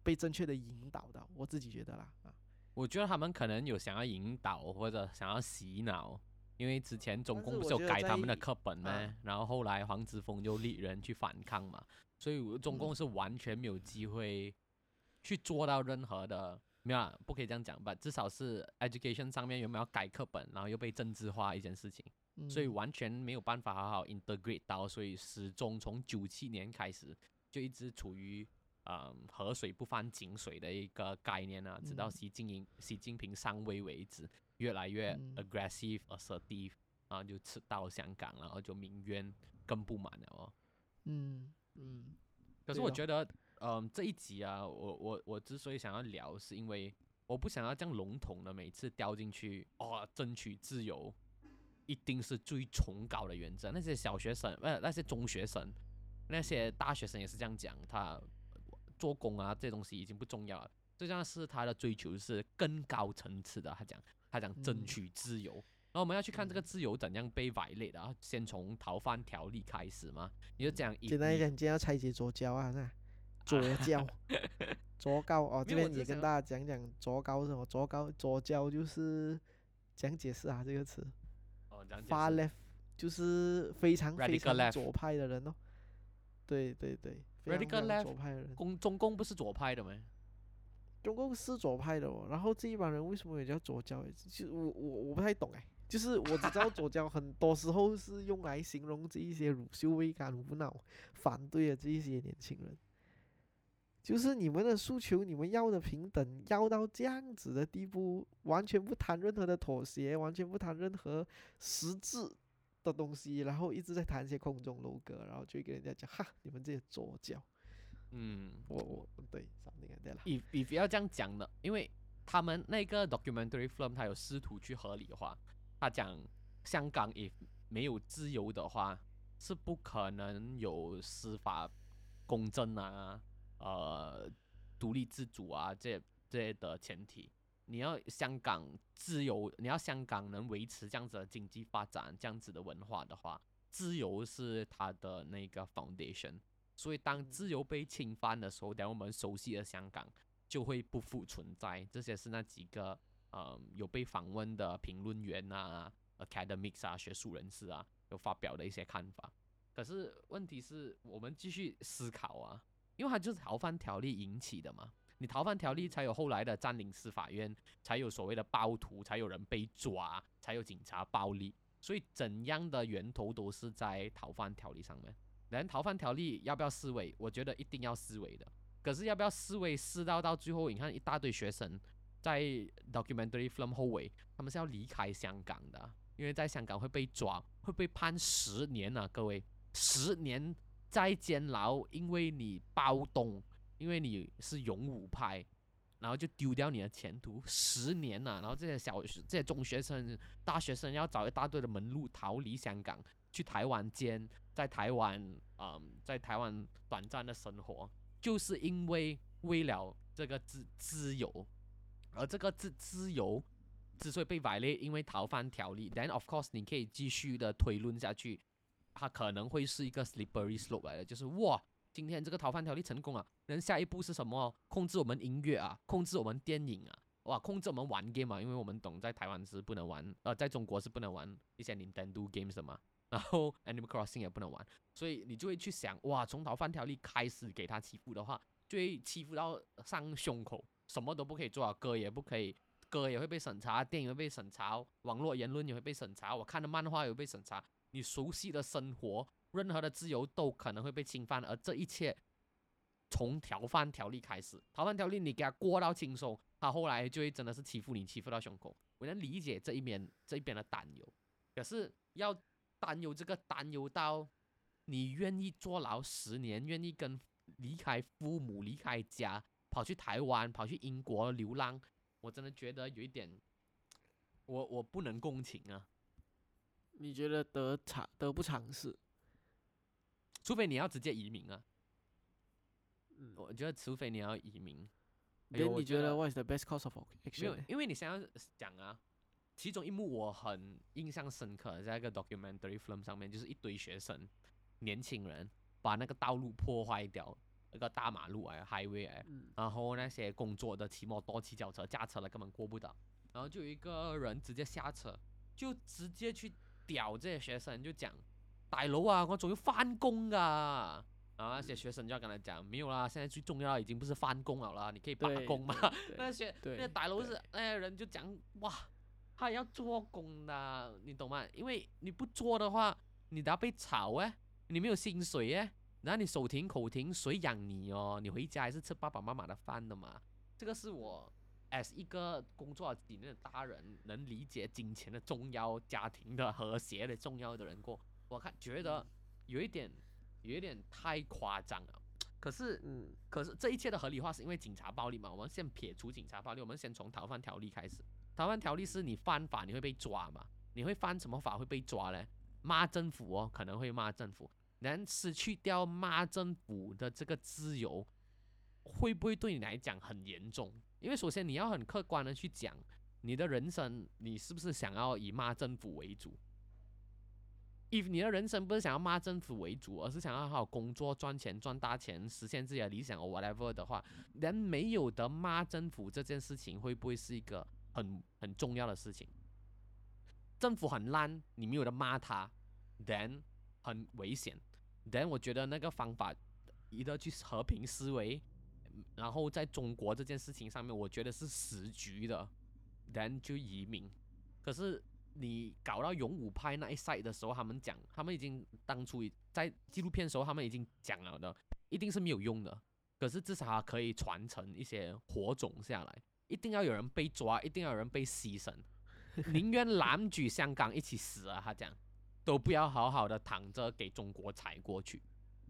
被正确的引导的，我自己觉得啦啊。我觉得他们可能有想要引导或者想要洗脑，因为之前中共不是有改他们的课本呢，然后后来黄之锋就立人去反抗嘛，所以中共是完全没有机会去做到任何的，没有，不可以这样讲吧？至少是 education 上面有没有改课本，然后又被政治化一件事情，所以完全没有办法好好 integrate 到，所以始终从九七年开始就一直处于。嗯，河水不犯井水的一个概念啊，直到习近平习近平上位为止，越来越 aggressive assertive，然后就吃到香港，然后就民怨更不满了哦。嗯嗯。可是我觉得，嗯，这一集啊，我我我之所以想要聊，是因为我不想要这样笼统的每次掉进去哦，争取自由一定是最崇高的原则。那些小学生，呃，那些中学生，那些大学生也是这样讲，他。做工啊，这东西已经不重要了。最重要是他的追求是更高层次的。他讲，他讲争取自由。然后我们要去看这个自由怎样被剽窃的啊？先从逃犯条例开始嘛。你就讲，简单一点，今天要拆解左交啊，那 *laughs* 左交，*laughs* 左高哦。这边也跟大家讲讲左高是什么？左高左交就是讲解释啊这个词。哦，讲解释。far left 就是非常非常左派的人哦。对对对。Radical Left，左派的人，共中共不是左派的吗？中共是左派的哦。然后这一帮人为什么也叫左交？其实我我我不太懂哎。就是我只知道左交很多时候是用来形容这一些乳臭未干、无脑反对的这一些年轻人。就是你们的诉求，你们要的平等，要到这样子的地步，完全不谈任何的妥协，完全不谈任何实质。的东西，然后一直在弹一些空中楼阁，然后就跟人家讲哈，你们这些左脚，嗯，我我对，啥那个对了。你你不要这样讲的，因为他们那个 documentary film 他有试图去合理化，他讲香港也没有自由的话，是不可能有司法公正啊，呃，独立自主啊，这这些的前提。你要香港自由，你要香港能维持这样子的经济发展、这样子的文化的话，自由是它的那个 foundation。所以当自由被侵犯的时候，等我们熟悉的香港就会不复存在。这些是那几个呃有被访问的评论员啊、academics 啊、学术人士啊，有发表的一些看法。可是问题是我们继续思考啊，因为它就是逃犯条例引起的嘛。你逃犯条例才有后来的占领司法院，才有所谓的暴徒，才有人被抓，才有警察暴力。所以怎样的源头都是在逃犯条例上面。连逃犯条例要不要思维？我觉得一定要思维的。可是要不要思维？思到到最后，你看一大堆学生在 documentary film 后尾，他们是要离开香港的，因为在香港会被抓，会被判十年啊！各位，十年在监牢，因为你暴动。因为你是勇武派，然后就丢掉你的前途十年了。然后这些小学这些中学生、大学生要找一大堆的门路逃离香港，去台湾监，在台湾，嗯，在台湾短暂的生活，就是因为为了这个自自由，而这个自自由之所以被违列，因为逃犯条例。Then of course 你可以继续的推论下去，它可能会是一个 slippery slope 来的，就是哇。今天这个逃犯条例成功了，人下一步是什么？控制我们音乐啊，控制我们电影啊，哇，控制我们玩 game 啊，因为我们懂在台湾是不能玩，呃，在中国是不能玩一些 Nintendo games 的嘛，然后 Animal Crossing 也不能玩，所以你就会去想，哇，从逃犯条例开始给他欺负的话，就会欺负到上胸口，什么都不可以做啊，歌也不可以，歌也会被审查，电影会被审查，网络言论也会被审查，我看的漫画也会被审查，你熟悉的生活。任何的自由都可能会被侵犯，而这一切从逃犯条例开始，逃犯条例你给他过到轻松，他后来就会真的是欺负你，欺负到胸口。我能理解这一边这一边的担忧，可是要担忧这个担忧到你愿意坐牢十年，愿意跟离开父母、离开家，跑去台湾、跑去英国流浪，我真的觉得有一点，我我不能共情啊。你觉得得尝得不偿失？除非你要直接移民啊，嗯，我觉得除非你要移民，那你觉得得 what is the best course of action？，因为你想要讲啊，其中一幕我很印象深刻，在一个 documentary film 上面，就是一堆学生，年轻人把那个道路破坏掉，一个大马路哎，highway 哎，嗯。然后那些工作的骑摩托、骑脚车、驾车的根本过不到，然后就有一个人直接下车，就直接去屌这些学生，就讲大佬啊，我仲要翻工噶。然后那些学生就要跟他讲，没有啦，现在最重要已经不是翻工了啦，你可以罢对工嘛。*laughs* 那些那对些大佬是对那些人就讲哇，他也要做工的，你懂吗？因为你不做的话，你等下被炒哎，你没有薪水哎，然后你手停口停，谁养你哦？你回家还是吃爸爸妈妈的饭的嘛？这个是我 as 一个工作了几年的大人，能理解金钱的重要、家庭的和谐的重要的人过，我看觉得有一点有一点太夸张了。可是嗯可是这一切的合理化是因为警察暴力嘛？我们先撇除警察暴力，我们先从逃犯条例开始。逃犯条例是你犯法你会被抓嘛？你会犯什么法会被抓嘞？骂政府哦，可能会骂政府。能失去掉骂政府的这个自由，会不会对你来讲很严重？因为首先你要很客观的去讲你的人生，你是不是想要以骂政府为主？if 你的人生不是想要骂政府为主，而是想要好好工作、赚钱、赚大钱、实现自己的理想 or whatever 的话，人没有的骂政府这件事情，会不会是一个很很重要的事情？政府很烂，你没有的骂他，then 很危险。then 我觉得那个方法，一个去和平思维，然后在中国这件事情上面，我觉得是死局的，then 就移民。可是你搞到勇武派那一 side 的时候，他们讲，他们已经当初在纪录片的时候，他们已经讲了的，一定是没有用的。可是至少可以传承一些火种下来，一定要有人被抓，一定要有人被牺牲，*laughs* 宁愿蓝举香港一起死啊！他讲，都不要好好的躺着给中国踩过去。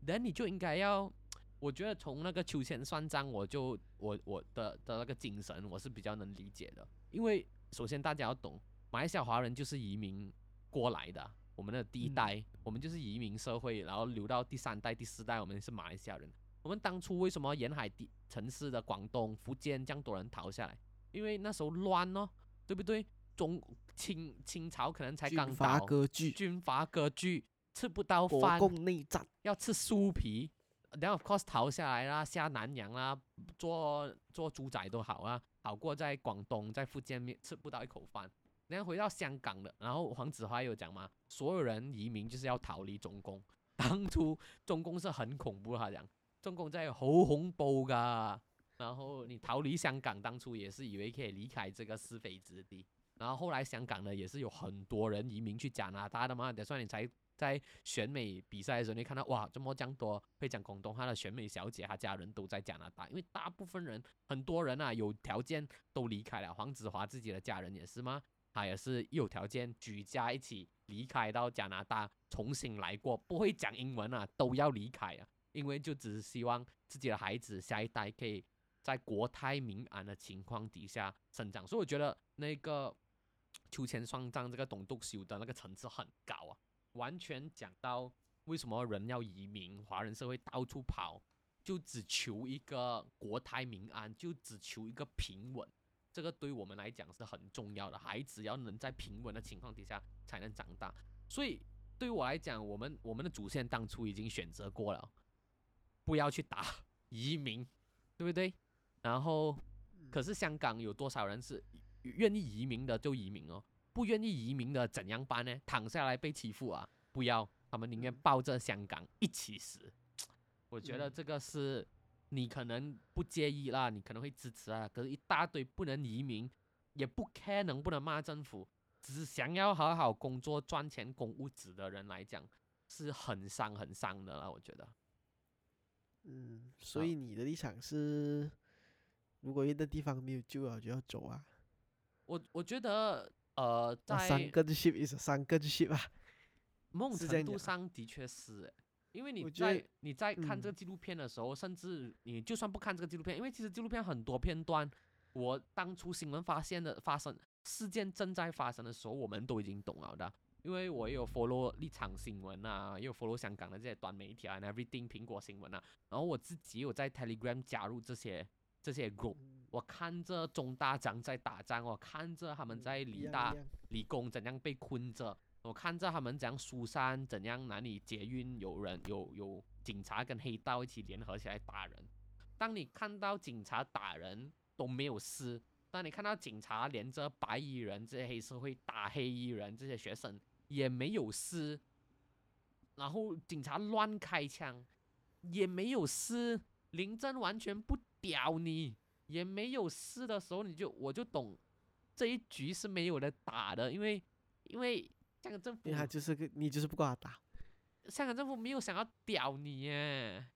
人你就应该要，我觉得从那个秋千算账，我就我我的的那个精神，我是比较能理解的。因为首先大家要懂，马来西亚华人就是移民过来的，我们的第一嗯代，我们就是移民社会，然后留到第三代、第四代，我们是马来西亚人。我们当初为什么沿海地城市的广东、福建这样多人逃下来？因为那时候乱哦，对不对？中清清朝可能才刚军阀，割据，军阀割据，吃不到国饭，共内战，要吃酥皮，然后 of course 逃下来啦，下南洋啦，做做猪仔都好啊，好过在广东在福建面吃不到一口饭。然后回到香港的，然后黄子华有讲嘛，所有人移民就是要逃离中共。*laughs* 当初中共是很恐怖，他讲中共在好恐怖噶。然后你逃离香港，当初也是以为可以离开这个是非之地。然后后来香港呢，也是有很多人移民去加拿大的嘛，等算你才在选美比赛的时候，你看到哇，这么这样多会讲广东话的选美小姐，她家人都在加拿大，因为大部分人很多人啊有条件都离开了。黄子华自己的家人也是吗？他也是有条件举家一起离开到加拿大，重新来过，不会讲英文啊，都要离开啊，因为就只是希望自己的孩子下一代可以在国泰民安的情况底下生长。所以我觉得那个秋千算账这个董督修的那个层次很高啊。完全讲到为什么人要移民，华人社会到处跑，就只求一个国泰民安，就只求一个平稳。这个对我们来讲是很重要的，孩子要能在平稳的情况底下才能长大。所以对于我来讲，我们我们的祖先当初已经选择过了，不要去打移民，对不对？然后，可是香港有多少人是愿意移民的就移民哦，不愿意移民的怎样办呢？躺下来被欺负啊？不要，他们宁愿抱着香港一起死。我觉得这个是 *tsk* 你可能不介意啦，你可能会支持啊，可是一大堆不能移民，也不 care 能不能骂政府，只是想要好好工作赚钱供物质的人来讲，是很伤很伤的啦。我觉得，嗯，所啊以你的立场是，如果一个地方没有救了，就要走啊。我我觉得呃，三在个 ship is 三个 ship 啊。某种程度上的确是诶，因为你在你在看这个嗯。纪录片的时候，甚至你就算不看这个纪录片，因为其实纪录片很多片段，我当初新闻发现的发生事件正在发生的时候，我们都已经懂了的。因为我也有 follow 立场新闻啊，也有 follow 香港的这些短媒体啊，and everything 苹果新闻啊，然后我自己有在 Telegram 加入这些这些 group，我看着中大将在打仗，我看着他们在理大理工怎样被困着，我看着他们怎样疏散，怎样哪里捷运有人有有警察跟黑道一起联合起来打人。当你看到警察打人都没有事，当你看到警察连着白衣人这些黑社会打黑衣人这些学生也没有事，然后警察乱开枪也没有事，林真完全不屌你，也没有事的时候，你就我就懂这一局是没有的打的，因为因为香港政府因为他就是个你就是不跟他打。香港政府没有想要屌你耶，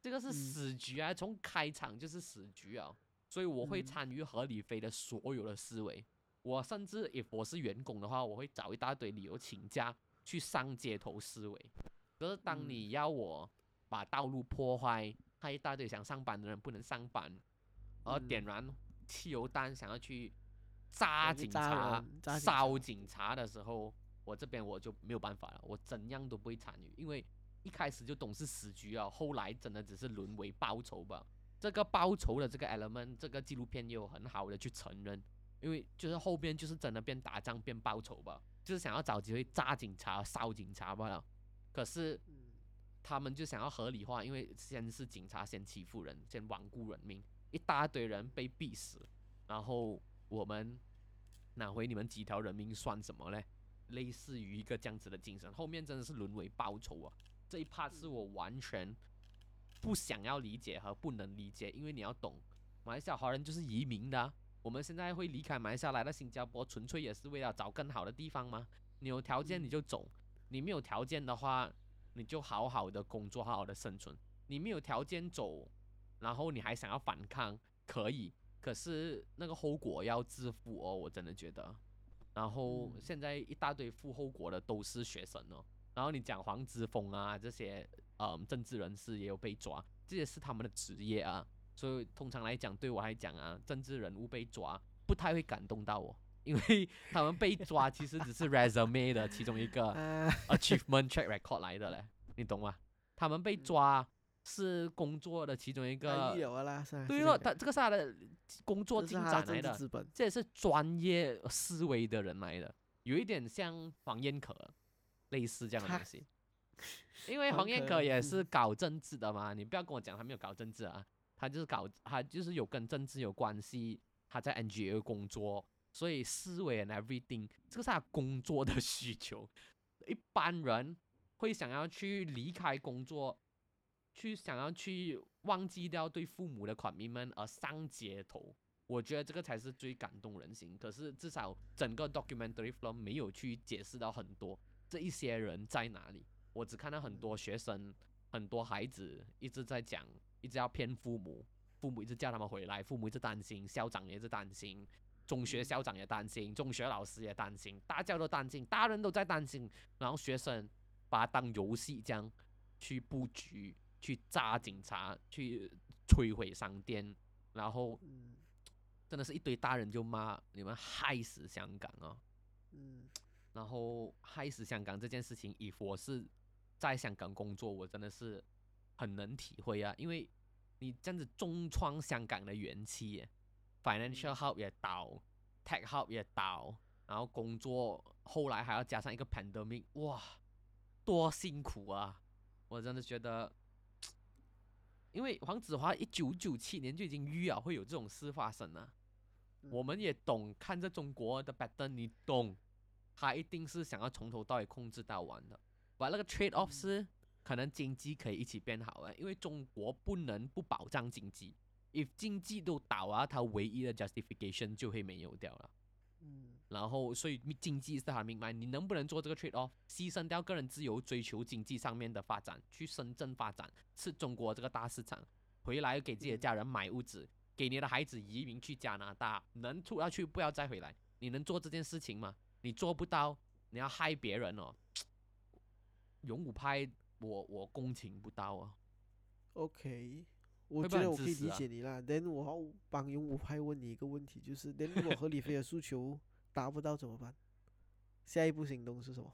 这个是嗯死局啊，从开场就是死局啊，所以我会嗯参与合理飞的所有的思维。我甚至，if 我是员工的话，我会找一大堆理由请假去上街头思维。可是当嗯你要我把道路破坏，害一大堆想上班的人不能上班，而嗯点燃汽油弹想要去炸想去炸警察烧警察的时候，我这边我就没有办法了，我怎样都不会参与，因为一开始就懂是死局啊，后来真的只是沦为报仇吧。这个报仇的这个 element，这个纪录片也有很好的去承认，因为就是后边就是真的变打仗变报仇吧，就是想要找机会炸警察、烧警察罢了。可是嗯他们就想要合理化，因为先是警察先欺负人，先罔顾人命，一大堆人被逼死，然后我们拿回你们几条人命算什么嘞？类似于一个这样子的精神，后面真的是沦为报仇啊！这一 part 是我完全不想要理解和不能理解，因为你要懂，马来西亚华人就是移民的啊、我们现在会离开马来西亚来到新加坡，纯粹也是为了找更好的地方吗？你有条件你就走，你没有条件的话，你就好好的工作，好好的生存。你没有条件走，然后你还想要反抗，可以，可是那个后果要自负哦，我真的觉得。然后嗯现在一大堆负后果的都是学生哦。然后你讲黄之锋啊这些，嗯，政治人士也有被抓，这些是他们的职业啊。所以通常来讲，对我来讲啊，政治人物被抓不太会感动到我，因为 *laughs* 他们被抓其实只是 resume 的其中一个 *laughs* 啊，achievement track record 来的嘞，你懂吗？他们被抓是工作的其中一个？对了，他这个是他的工作进展来的。这也是专业思维的人来的，有一点像黄燕可，类似这样的东西。因为黄黄燕可可也是嗯搞政治的嘛，你不要跟我讲他没有搞政治啊，他就是搞他就是有跟政治有关系，他在 NGO 工作，所以思维 and everything 这个是他工作的需求。一般人会想要去离开工作，去想要去忘记掉对父母的 commitment 而上街头，我觉得这个才是最感动人心。可是至少整个 documentary film 没有去解释到很多这一些人在哪里，我只看到很多学生、很多孩子一直在讲，一直要骗父母，父母一直叫他们回来，父母一直担心，校长也一直担心。中学校长也担心，中学老师也担心，大家都担心，大人都在担心，然后学生把它当游戏这样去布局，去炸警察，去摧毁商店，然后嗯。真的是一堆大人就骂你们害死香港哦，嗯。然后害死香港这件事情，以我是在香港工作，我真的是很能体会啊，因为你这样子重创香港的元气耶，financial hub 也倒，tech hub 也倒，然后工作后来还要加上一个 pandemic，哇，多辛苦啊！我真的觉得因为黄子华一九九七年就已经预了会有这种事发生了，我们也懂看着中国的 pattern，你懂，他一定是想要从头到尾控制到完的。把那个 trade off 是可能经济可以一起变好啊，因为中国不能不保障经济，if 经济都倒啊，他唯一的 justification 就会没有掉了。嗯，然后，所以经济是他的命脉，你能不能做这个 trade off，牺牲掉个人自由，追求经济上面的发展，去深圳发展，是中国这个大市场，回来给自己的家人买屋子，给你的孩子移民去加拿大，能出要去不要再回来，你能做这件事情吗？你做不到，你要害别人哦。勇武派，我我共情不到啊。OK，我觉得我可以理解你啦。then 我要帮勇武派问你一个问题，就是如果合理飞的诉求达不到怎么办？下一步行动是什么？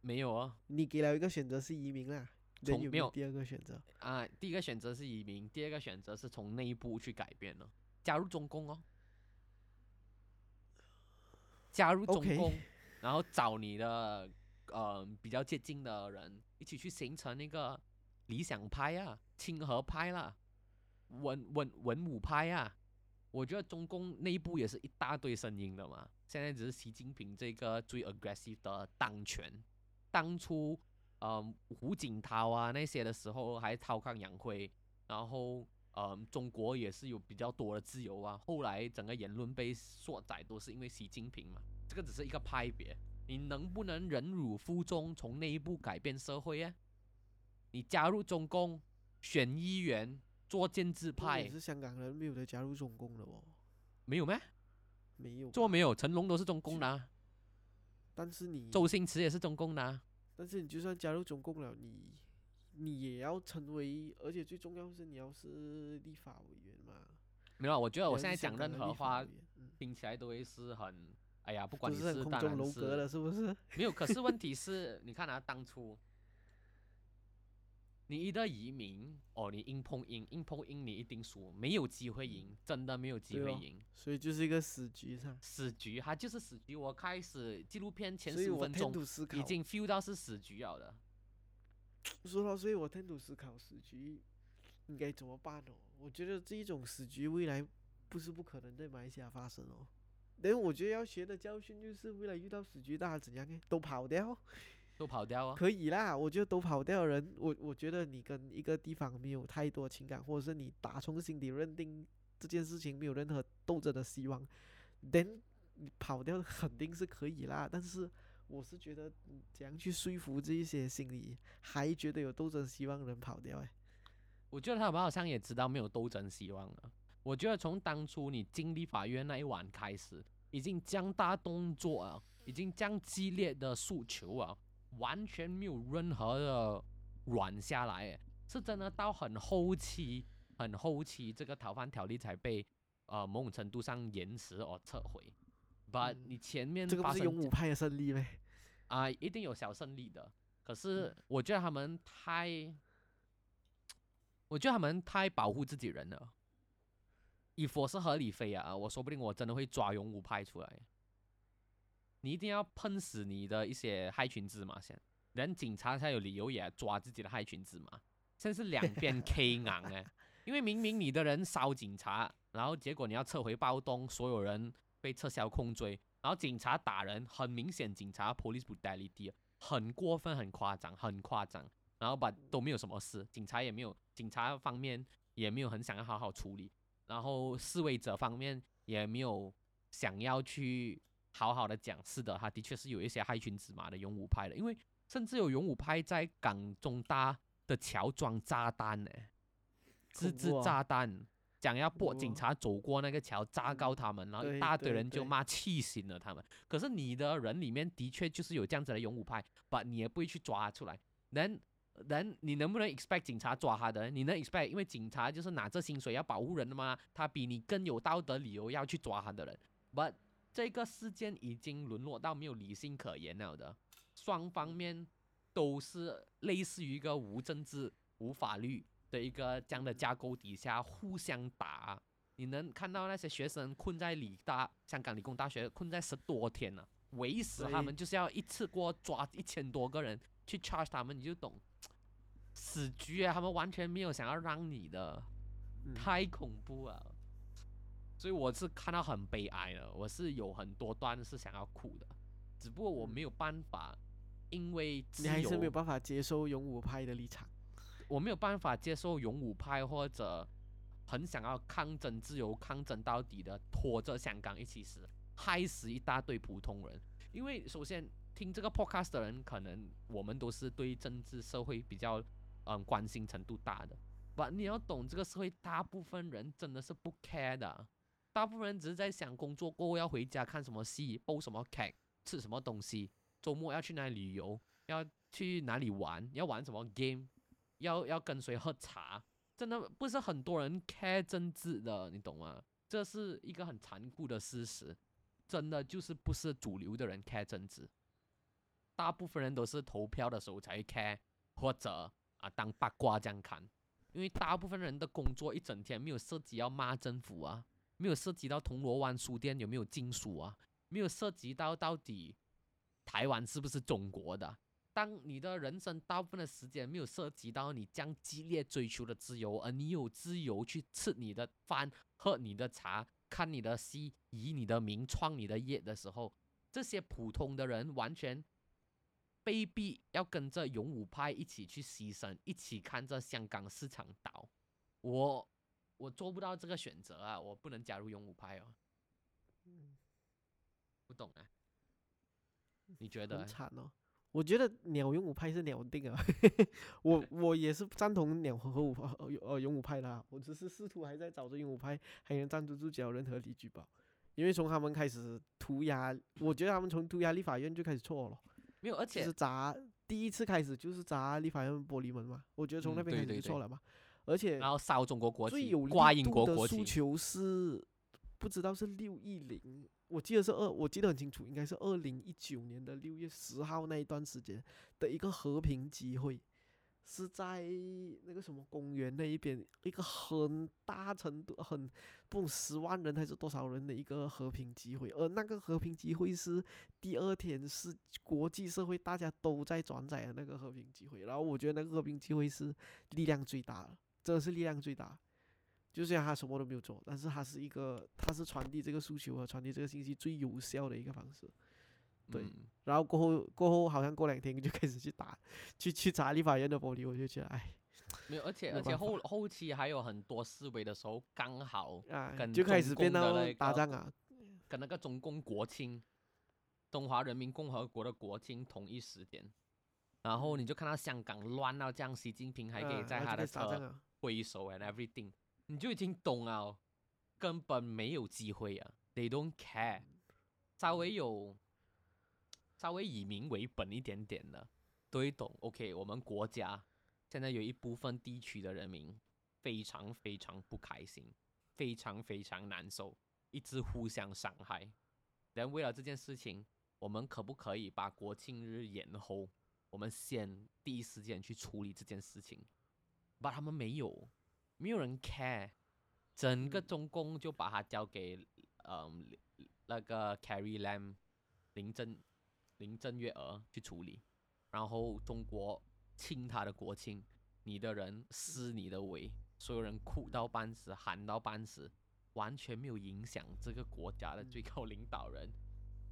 没有啊，你给了一个选择是移民啦有有没有第二个选择？啊，第一个选择是移民，第二个选择是从内部去改变了，加入中共哦，加入中 OK 共然后找你的呃比较接近的人一起去形成那个理想派啊、亲和派啦、文文文武派啊。我觉得中共内部也是一大堆声音的嘛，现在只是习近平这个最 aggressive 的当权，当初嗯，胡锦涛啊那些的时候还韬光养晦，然后嗯，中国也是有比较多的自由啊。后来整个言论被缩窄，都是因为习近平嘛。这个只是一个派别，你能不能忍辱负重，从内部改变社会啊？你加入中共，选议员，做建制派是香港人没有的加入中共了哦，没有咩？没有吧。做没有？成龙都是中共的、啊，但是你，周星驰也是中共的、啊。但是你就算加入中共了，你你也要成为，而且最重要是你要是立法委员嘛。没有啊，我觉得我现在讲任何话听起来都会是很，哎呀，不管你不是很空当然中楼阁是了，是不是？*laughs* 没有。可是问题是，你看啊，当初你一个移民，哦，你硬碰硬，硬碰硬，你一定输，没有机会赢，真的没有机会赢。所以就是一个死局上。死局，它就是死局。我开始纪录片前十五分钟已经 feel 到是死局了的。说到，所以我 tend to 思考死局应该怎么办哦。我觉得这一种死局未来不是不可能在马来西亚发生哦。但我觉得要学的教训就是，未来遇到死局，大家怎样呢？都跑掉，都跑掉啊！可以啦。我觉得都跑掉的人，我我觉得你跟一个地方没有太多情感，或者是你打从心底认定这件事情没有任何斗争的希望，then 你跑掉肯定是可以啦。但是我是觉得嗯怎样去说服这一些心里还觉得有斗争希望的人跑掉？哎，我觉得他们好像也知道没有斗争希望了。我觉得从当初你经历法院那一晚开始，已经将大动作啊，已经将激烈的诉求啊，完全没有任何的软下来，是真的到很后期，很后期这个逃犯条例才被呃某种程度上延迟而撤回。把嗯你前面这个不是发生勇武派的胜利呗？啊、一定有小胜利的。可是我觉得他们太，我觉得他们太保护自己人了。以我是合理飞啊，我说不定我真的会抓勇武派出来。你一定要喷死你的一些害群之马先，人警察才有理由也抓自己的害群之马。现在是两边 *laughs* K 硬哎，因为明明你的人烧警察，然后结果你要撤回暴动，所有人被撤销控罪，然后警察打人，很明显警察 police brutality 很过分、很夸张、很夸张，然后把都没有什么事，警察也没有，警察方面也没有很想要好好处理，然后示威者方面也没有想要去好好的讲，是的，他的确是有一些害群之马的勇武派的，因为甚至有勇武派在港中大的桥装炸弹呢，自制炸弹。讲要恐怖啊拨警察走过那个桥炸高他们，然后一大堆人就骂气醒了他们。可是你的人里面的确就是有这样子的勇武派，把你也不会去抓出来。能能你能不能 expect 警察抓他的？你能 expect？因为警察就是拿着薪水要保护人的嘛，他比你更有道德理由要去抓他的人。But 这个事件已经沦落到没有理性可言了的，双方面都是类似于一个无政治、无法律的一个这样的架构底下互相打。你能看到那些学生困在理大香港理工大学困在十多天了，围死他们就是要一次过抓一千多个人去 charge 他们，你就懂，死局啊，他们完全没有想要让你的，嗯太恐怖了。所以我是看到很悲哀的，我是有很多段是想要哭的，只不过我嗯没有办法，因为自你还是没有办法接受勇武派的立场。我没有办法接受勇武派或者很想要抗争自由、抗争到底的，拖着香港一起死，害死一大堆普通人。因为首先听这个 podcast 的人，可能我们都是对政治社会比较嗯关心程度大的，不，你要懂这个社会大部分人真的是不 care 的，大部分人只是在想工作过后要回家看什么戏、煲什么 cake、吃什么东西，周末要去哪里旅游，要去哪里玩，要玩什么 game。要要跟谁喝茶，真的不是很多人 care 政治的，你懂吗？这是一个很残酷的事实，真的就是不是主流的人 care 政治，大部分人都是投票的时候才会 care，或者啊当八卦这样看，因为大部分人的工作一整天没有涉及要骂政府啊，没有涉及到铜锣湾书店有没有禁书啊，没有涉及到到底台湾是不是中国的。当你的人生大部分的时间没有涉及到你将激烈追求的自由，而你有自由去吃你的饭、喝你的茶、看你的戏、以你的名创你的业的时候，这些普通的人完全被逼要跟着勇武派一起去牺牲，一起看着香港市场倒。我我做不到这个选择啊，我不能加入勇武派哦。不懂啊？你觉得？惨哦。我觉得鸟勇武派是鸟定啊，我 *laughs* 我也是赞同鸟和武呃呃勇武派的、啊，我只是试图还在找着勇武派还能站得住脚任何理据吧。因为从他们开始涂鸦，我觉得他们从涂鸦立法院就开始错了，没有，而且是砸第一次开始就是砸立法院玻璃门嘛，我觉得从嗯那边开始就错了嘛。而且然后烧中国国旗最有，挂英国国旗，诉求是不知道是六亿零，我记得是二，我记得很清楚，应该是二零一九年的六月十号那一段时间的一个和平集会，是在那个什么公园那一边，一个很大程度很不懂十万人还是多少人的一个和平集会，而那个和平集会是第二天是国际社会大家都在转载的那个和平集会，然后我觉得那个和平集会是力量最大的，真的是力量最大。就虽然他什么都没有做，但是他是一个，他是传递这个诉求和传递这个信息最有效的一个方式。对嗯然后过后过后好像过两天就开始去打，去去砸立法院的玻璃，我就觉得哎没有，而且而且后后期还有很多示威的时候，刚好啊，跟就开始变到打仗啊，跟那个中共国庆，中华人民共和国的国庆同一时间，然后你就看到香港乱到这样，习近平还可以在他的车开始打仗啊，挥手 and everything，你就已经懂了，根本没有机会啊，they don't care，稍微有稍微以民为本一点点的，都会懂。OK，我们国家现在有一部分地区的人民非常非常不开心，非常非常难受，一直互相伤害。但为了这件事情，我们可不可以把国庆日延后？我们先第一时间去处理这件事情。把他们没有，没有人 care，整个嗯中共就把它交给嗯那个 Carrie Lam 林郑林郑月娥去处理，然后中国庆他的国庆，你的人撕你的围，所有人哭到半死，喊到半死，完全没有影响这个国家的最高领导人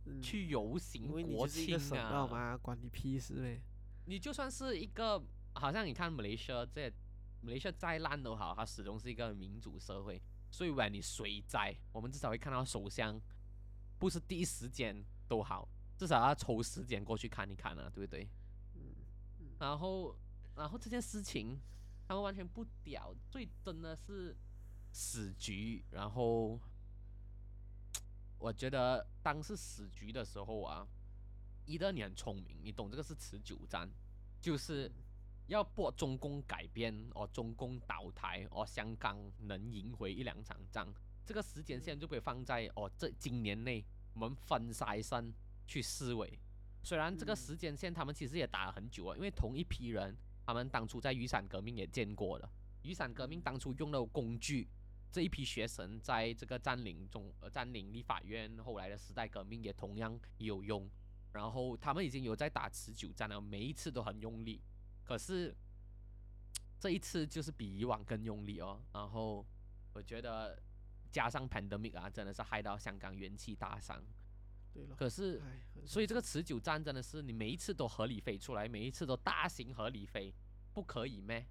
嗯，去游行国庆啊！嘛，关你屁事呗。你就算是一个，好像你看马来西亚这马来西亚再烂都好，它始终是一个民主社会。所以，when 你水灾，我们至少会看到首相，不是第一时间都好，至少要抽时间过去看一看啊，对不对？嗯，然后，然后这件事情，他们完全不屌，所以真的是死局。然后，我觉得当是死局的时候啊，一个你很聪明，你懂这个是持久战，就是要搏中共改变，哦，中共倒台，哦，香港能赢回一两场仗，这个时间线就被放在哦这今年内我们分筛身去思维。虽然这个时间线他们其实也打了很久啊，因为同一批人，他们当初在雨伞革命也见过了。雨伞革命当初用的工具，这一批学生在这个占领中呃占领立法院，后来的时代革命也同样有用。然后他们已经有在打持久战了，每一次都很用力。可是这一次就是比以往更用力哦。然后我觉得加上 pandemic 啊，真的是害到香港元气大伤。对了，可是，所以这个持久战真的是你每一次都合理飞出来，每一次都大型合理飞，不可以咩？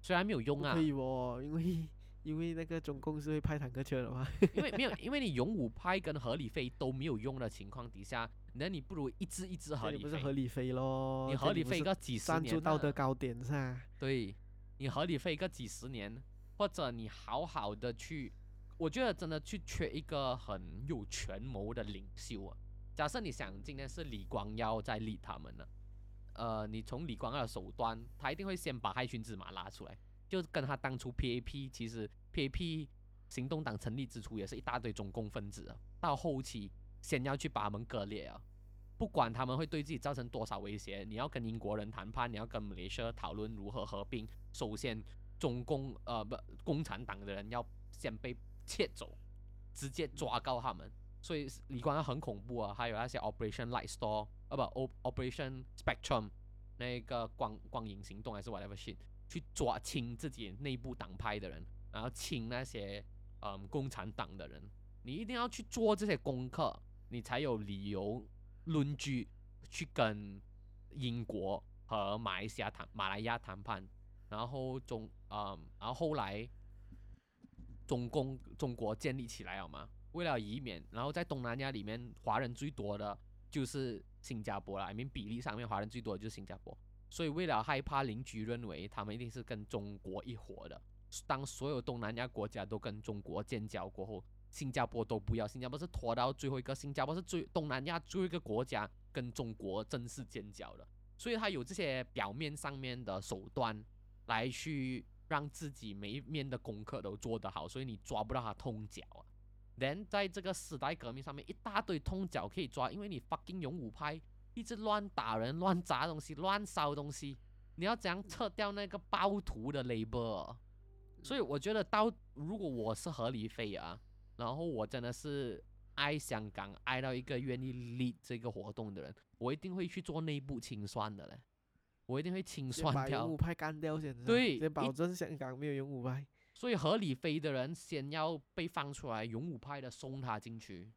虽然没有用啊可，以哦，因为 *laughs* 因为那个总共是会派坦克车的嘛。因为没有，因为你勇武派跟合理飞都没有用的情况底下，那你不如一只一只合理不是合，理飞咯，你合理飞个几十站年住道德啊高点噻。对，你合理飞个几十年，或者你好好的去，我觉得真的去缺一个很有权谋的领袖啊。假设你想今天是李光耀在立他们呢，呃，你从李光耀的手段，他一定会先把害群之马拉出来，就跟他当初 PAP，其实 PAP 行动党成立之初也是一大堆中共分子啊，到后期先要去把他们割裂啊。不管他们会对自己造成多少威胁，你要跟英国人谈判，你要跟马来西亚讨论如何合并。首先，中共呃不共产党的人要先被切走，直接抓告他们。所以李光耀很恐怖啊，还有那些 Operation Light Store 啊不 O Operation Spectrum 那个光光影行动还是 whatever shit，去抓清自己内部党派的人，然后清那些嗯共产党的人。你一定要去做这些功课，你才有理由论据去跟英国和马来西亚谈马来亚谈判，然后中嗯，然后后来中共中国建立起来了嘛，为了以免，然后在东南亚里面华人最多的就是新加坡啦，I mean 比例上面华人最多的就是新加坡，所以为了害怕邻居认为他们一定是跟中国一伙的，当所有东南亚国家都跟中国建交过后，新加坡都不要，新加坡是拖到最后一个，新加坡是最东南亚最后一个国家跟中国正式建交的，所以他有这些表面上面的手段来去让自己每一面的功课都做得好，所以你抓不到他痛脚啊。then 在这个时代革命上面，一大堆痛脚可以抓，因为你 fucking 勇武派一直乱打人、乱砸东西、乱烧东西，你要怎样撤掉那个暴徒的 labor？所以我觉得到如果我是合理飞啊，然后我真的是爱香港，爱到一个愿意 lead 这个活动的人，我一定会去做内部清算的嘞，我一定会清算掉勇武。派干掉对先保证香港没有勇武派。所以合理飞的人先要被放出来，勇武派的送他进去。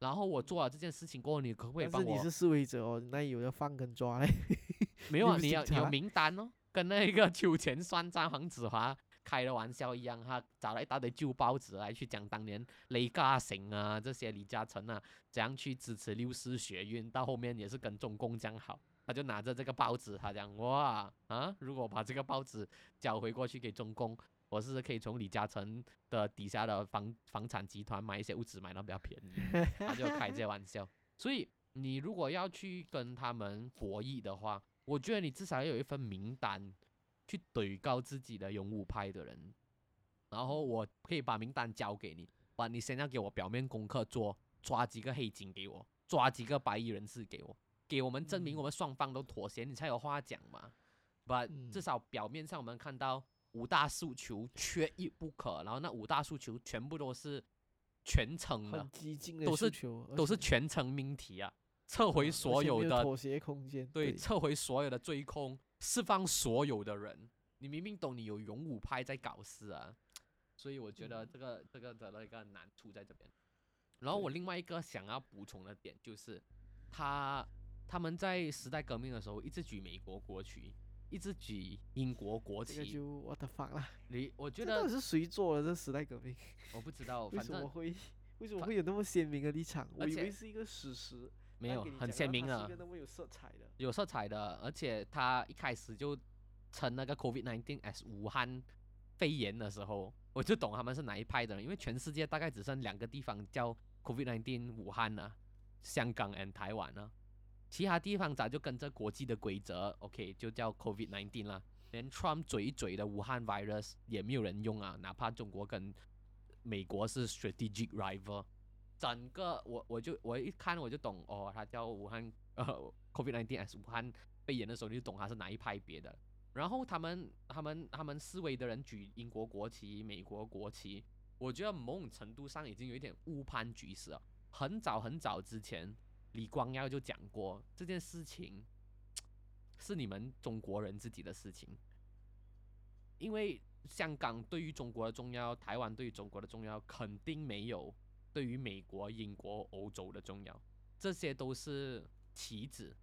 然后我做了这件事情过后，你可不可以帮我但是你是？示威者哦，那有的放跟抓嘞。*laughs* 没有啊，你要有名单哦，跟那个 *laughs* 秋前算账黄子华开了玩笑一样，他找了一大堆旧报纸来去讲当年雷嘉诚啊这些李嘉诚啊怎样去支持六四学运，到后面也是跟中共讲好。他就拿着这个报纸，他讲哇啊，如果把这个报纸交回过去给中共，我是可以从李嘉诚的底下的房房产集团买一些物资买到比较便宜，*laughs* 他就开这些玩笑。所以你如果要去跟他们博弈的话，我觉得你至少要有一份名单，去怼高自己的勇武派的人，然后我可以把名单交给你，把你先要给我表面功课做，抓几个黑金给我，抓几个白衣人士给我，给我们证明嗯我们双方都妥协，你才有话讲嘛。不，嗯至少表面上我们看到五大诉求缺一不可，然后那五大诉求全部都是全程的，激进的都是都是全程命题啊，撤回所有的有妥协空间。对，撤回所有的追控，释放所有的人。你明明懂你有勇武派在搞事啊，所以我觉得这个这个的那个难处在这边。然后我另外一个想要补充的点就是，他他们在时代革命的时候一直举美国国旗，一直举英国国旗。这个就 what the fuck 啦！你我觉得这到底是谁做的这时代革命？我不知道，为反正什么会为什么反会有那么鲜明的立场？我以为是一个史实，没有很鲜明的个那么有色彩的。有色彩的，而且他一开始就称那个 COVID-19 as 武汉肺炎的时候，我就懂他们是哪一派的人，因为全世界大概只剩两个地方叫 COVID-19 武汉啊，香港 and 台湾啊，其他地方早就跟着国际的规则，OK 就叫 COVID-19 啦。连 Trump 嘴一嘴的武汉 virus 也没有人用啊，哪怕中国跟美国是 strategic rival，整个我我就我一看我就懂哦，他叫武汉 *laughs* 呃 COVID-19 as 武汉肺炎的时候，你就懂他是哪一派别的。然后他们他们他们示威的人举英国国旗、美国国旗，我觉得某种程度上已经有一点误判局势了。很早很早之前，李光耀就讲过这件事情是你们中国人自己的事情，因为香港对于中国的重要，台湾对于中国的重要，肯定没有对于美国、英国、欧洲的重要，这些都是棋子。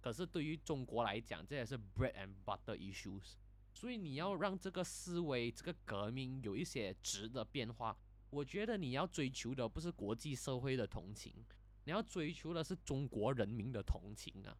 可是对于中国来讲，这也是 bread and butter issues。所以你要让这个思维、这个革命有一些质的变化，我觉得你要追求的不是国际社会的同情，你要追求的是中国人民的同情啊，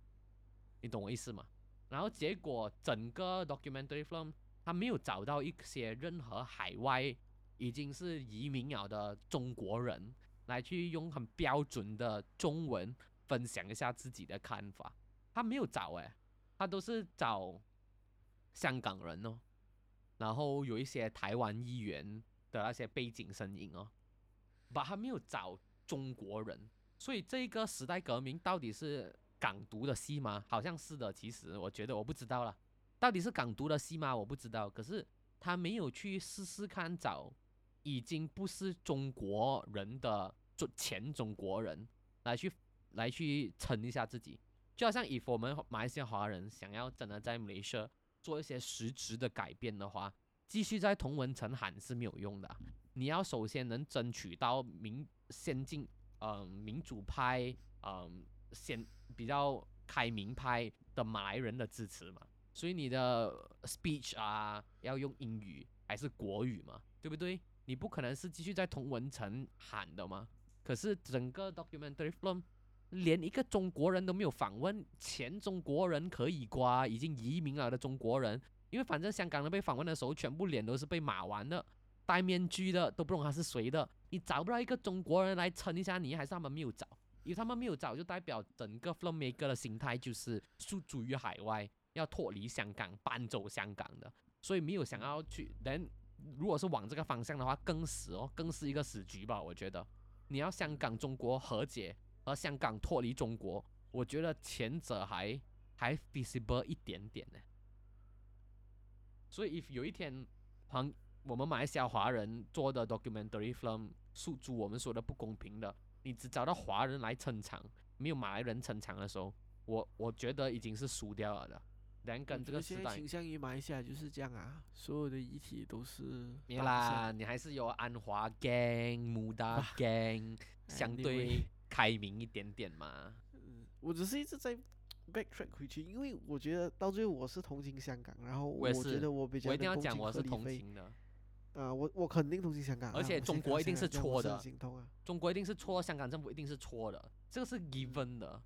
你懂我意思吗？然后结果整个 documentary film 他没有找到一些任何海外已经是移民了的中国人来去用很标准的中文分享一下自己的看法。他没有找诶，他都是找香港人哦，然后有一些台湾议员的那些背景声音哦，把他没有找中国人，所以这个时代革命到底是港独的戏吗？好像是的，其实我觉得我不知道了，到底是港独的戏吗？我不知道，可是他没有去试试看找已经不是中国人的中前中国人来去来去撑一下自己。就好像以我们马来西亚华人想要真的在马来西亚做一些实质的改变的话，继续在同文层喊是没有用的。你要首先能争取到民先进，嗯，民主派，嗯，先比较开明派的马来人的支持嘛。所以你的 speech 啊，要用英语还是国语嘛，对不对？你不可能是继续在同文层喊的嘛。可是整个 documentary film。连一个中国人都没有访问，前中国人可以刮，已经移民了的中国人，因为反正香港人被访问的时候，全部脸都是被码完的，戴面具的都不懂他是谁的，你找不到一个中国人来撑一下你，还是他们没有找，因为他们没有找，就代表整个 filmmaker 的心态就是诉诸于海外，要脱离香港，搬走香港的，所以没有想要去。人如果是往这个方向的话，更死哦，更是一个死局吧，我觉得，你要香港中国和解。而香港脱离中国，我觉得前者还还 feasible 一点点呢。所以，if 有一天，黄我们马来西亚华人做的 documentary film 诉诸我们说的不公平的，你只找到华人来撑场，没有马来人撑场的时候，我我觉得已经是输掉了的。两跟这个时代倾向于马来西亚就是这样啊，所有的议题都是。没啦，你还是有安华 gang、*laughs* 穆达 gang，相对。*laughs* 开明一点点嘛。嗯，我只是一直在 backtrack 回去，因为我觉得到最后我是同情香港，然后我觉得我比较我一定要讲我是同情的。啊，我我肯定同情香港，而且中国一定是错的。中国一定是错，香港政府一定是错的，这个是 given 的。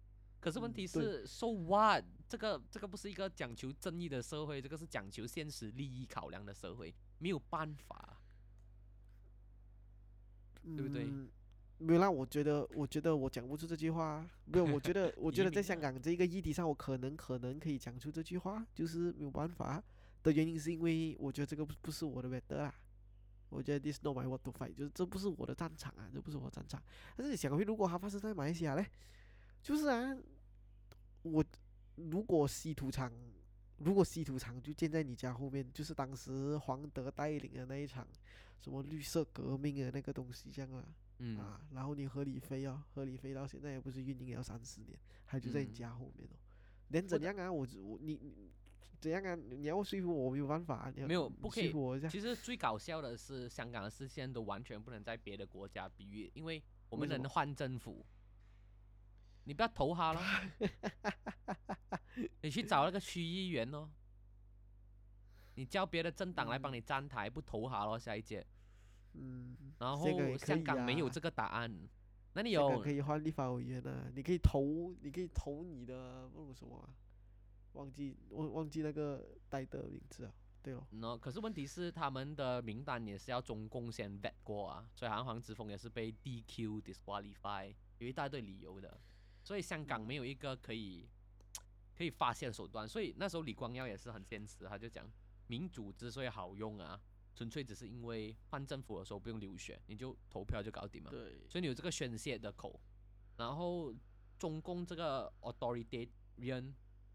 可是问题是，so what？这个这个不是一个讲求正义的社会，这个是讲求现实利益考量的社会，没有办法，对不对？没有啦，我觉得，我觉得我讲不出这句话。没有，我觉得，我觉得在 *laughs* 香港这个议题上，我可能可能可以讲出这句话，就是没有办法的原因，是因为我觉得这个不不是我的 matter 啊。我觉得 this not my what to fight，就是这不是我的战场啊，这不是我的战场。但是你想，如果它发生在马来西亚嘞，就是啊，我如果稀土厂，如果稀土厂就建在你家后面，就是当时黄德带领的那一场什么绿色革命的那个东西，这样啊。嗯啊，然后你合理飞哦，合理飞到现在也不是运营要三四年，还就在你家后面哦。连怎样啊？我我你你怎样啊？你要说服我没有办法，没有不可以。说服我一下。其实最搞笑的是，香港的视线都完全不能在别的国家比喻，因为我们能换政府。你不要投他了，*laughs* 你去找那个区议员哦。你叫别的政党来帮你站台，不投他咯，下一届。嗯，然后香港没有这个答案，那你有可以换立法委员啊？你可以投，你可以投你的那种什么？忘记忘忘记那个代的名字啊？对哦。那可是问题是他们的名单也是要中共先 vet 过啊，所以黄之锋也是被 DQ disqualify，有一大堆理由的，所以香港没有一个可以 *tsk* 可以发泄的手段，所以那时候李光耀也是很坚持，他就讲民主之所以好用啊。纯粹只是因为换政府的时候不用流血，你就投票就搞定了。对，所以你有这个宣泄的口。然后中共这个 authoritarian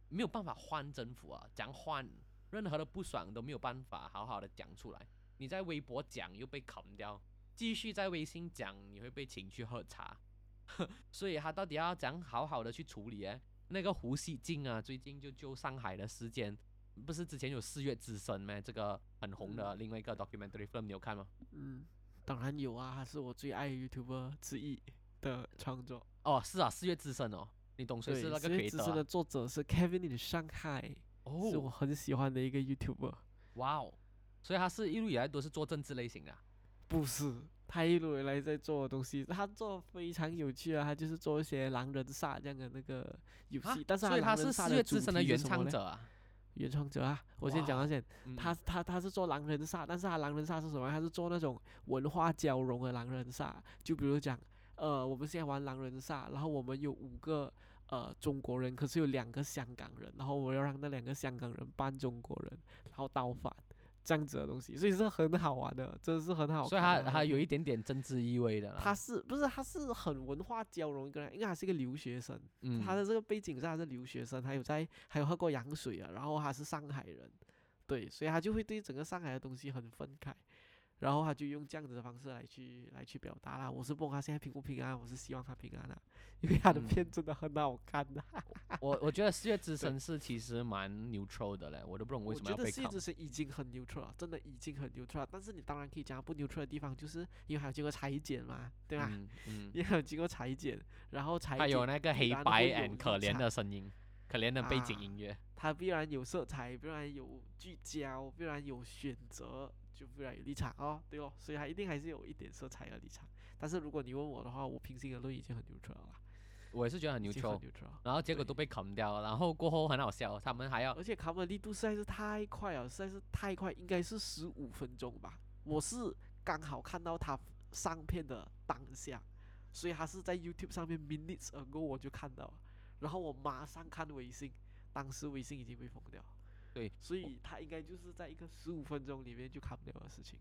没有办法换政府啊，讲换任何的不爽都没有办法好好的讲出来。你在微博讲又被砍掉，继续在微信讲你会被请去喝茶。*laughs* 所以他到底要怎样好好的去处理？哎，那个胡锡进啊，最近就就上海的事件。不是之前有四月之声吗？这个很红的另外一个 documentary film，你有看吗？嗯，当然有啊，他是我最爱 YouTuber 之一的创作。哦，是啊，四月之声哦，你懂谁，是那个四月之声的？作者是 Kevin in Shanghai，是我哦，很喜欢的一个 YouTuber。哇哦，所以他是一路以来都是做政治类型的啊。不是，他一路以来在做的东西，他做得非常有趣啊，他就是做一些狼人杀这样的那个游啊戏，但是所以他是四月主之神的原创者啊。原创者啊，我先讲哇到先，嗯他他他是做狼人杀，但是他狼人杀是什么？他是做那种文化交融的狼人杀，就比如讲，呃，我们现在玩狼人杀，然后我们有五个呃中国人，可是有两个香港人，然后我要让那两个香港人扮中国人，然后倒反这样子的东西，所以是很好玩的，真的是很好看的。所以他他有一点点政治意味的啦。他是不是他是很文化交融一个人？因为他是一个留学生，嗯，他的这个背景是他是留学生，他有在还有喝过洋水啊，然后他是上海人，对，所以他就会对整个上海的东西很愤慨，然后他就用这样子的方式来去来去表达啦。我是不管他现在平不平安，我是希望他平安啊，因为他的嗯片真的很好看的、我我觉得四月之神 *laughs* 是其实蛮 neutral 的嘞，我都不懂为什么要被砍。谢之神已经很 neutral，了真的已经很 neutral，了但是你当然可以讲它不 neutral 的地方，就是因为还有经过裁剪嘛，对吧？嗯嗯，*laughs* 也有经过裁剪，然后裁还有那个黑白会有 and 可怜的声音，可怜的背景啊音乐。它必然有色彩，必然有聚焦，必然有选择，就不然有立场哦，对哦，所以它一定还是有一点色彩的立场。但是如果你问我的话，我平心而论已经很 neutral 了，我也是觉得很已经很 neutral，neutral。然后结果都被砍掉了，然后过后很好笑，他们还要而且卡门的力度实在是太快了，实在是太快，应该是十五分钟吧。我是刚好看到他上片的当下，所以他是在 YouTube 上面 minutes ago 我就看到了，然后我马上看微信，当时微信已经被封掉。对，所以他应该就是在一个十五分钟里面就看不了的事情。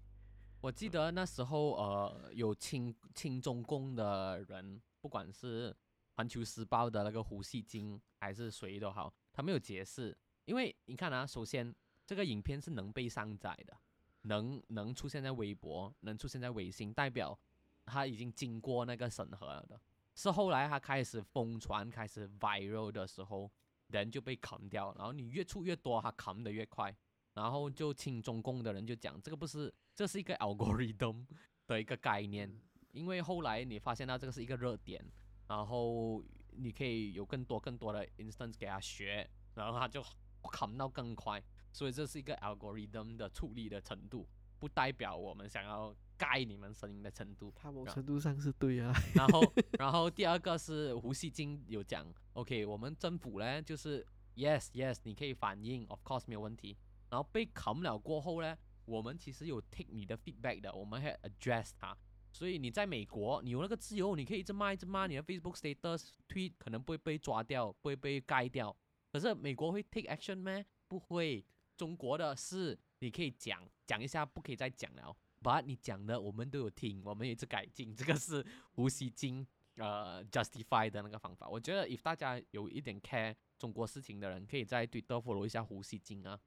我记得那时候呃有亲亲中共的人，不管是环球时报的那个胡锡进还是谁都好，他没有解释，因为你看啊，首先这个影片是能被上载的，能能出现在微博，能出现在微信，代表他已经经过那个审核了的。是后来他开始疯传、开始 viral 的时候，人就被砍掉，然后你越出越多，他砍的越快，然后就亲中共的人就讲这个不是，这是一个 *laughs* algorithm 的一个概念，因为后来你发现到这个是一个热点，然后你可以有更多更多的 instance 给他学，然后他就砍到更快，所以这是一个 algorithm 的处理的程度，不代表我们想要盖你们声音的程度。程度上是对啊，然后，*laughs* 然后第二个是胡锡进有讲，OK，我们政府呢就是 yes yes，你可以反映，of course 没有问题。然后被砍了过后呢，我们其实有 take 你的 feedback 的，我们还 address 它。所以你在美国，你有那个自由，你可以一直骂一直骂，你的 Facebook status tweet 可能不会被抓掉，不会被盖掉。可是美国会 take action 吗？不会。中国的是你可以讲讲一下，不可以再讲了。把你讲的我们都有听，我们也一直改进。这个是胡锡进呃 justify 的那个方法。我觉得 if 大家有一点 care 中国事情的人，可以在 Twitter follow 一下胡锡进啊，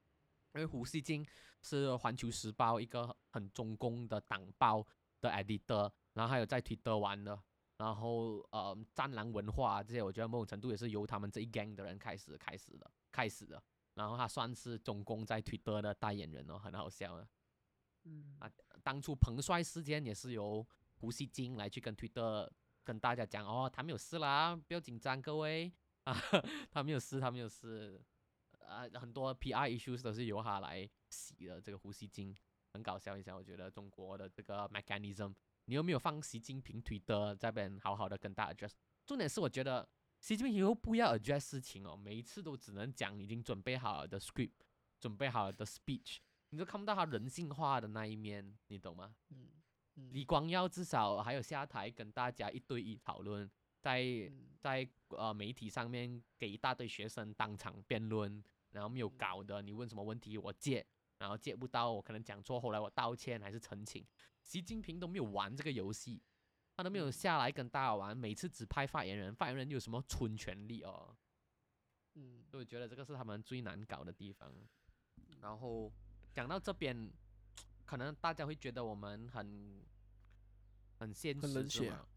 因为胡锡进是环球时报一个很中共的党报的 editor，然后还有在 Twitter 玩的。然后呃，战狼文化、啊、这些，我觉得某种程度也是由他们这一 gang 的人开始开始的，开始的。然后他算是中共在 Twitter 的代言人哦，很好笑啊。嗯啊当初彭帅事件也是由胡锡进来去跟推特跟大家讲哦，他没有事啦，不要紧张，各位啊，*laughs* 他没有事，他没有事，啊，很多 PR issues 都是由他来洗的。这个胡锡进很搞笑一下，我觉得中国的这个 mechanism，你有没有放习近平推特这边好好的跟大家 address？重点是我觉得习近平以后不要 address 事情哦，每一次都只能讲已经准备好了的 script，准备好的 speech。你就看不到他人性化的那一面，你懂吗？嗯嗯李光耀至少还有下台跟大家一对一讨论，在嗯在呃媒体上面给一大堆学生当场辩论，然后没有嗯搞的，你问什么问题我借，然后借不到我可能讲错，后来我道歉还是澄清。习近平都没有玩这个游戏，他都没有嗯下来跟大家玩，每次只派发言人，发言人有什么纯权利哦？嗯所以我觉得这个是他们最难搞的地方。然后讲到这边，可能大家会觉得我们很很现实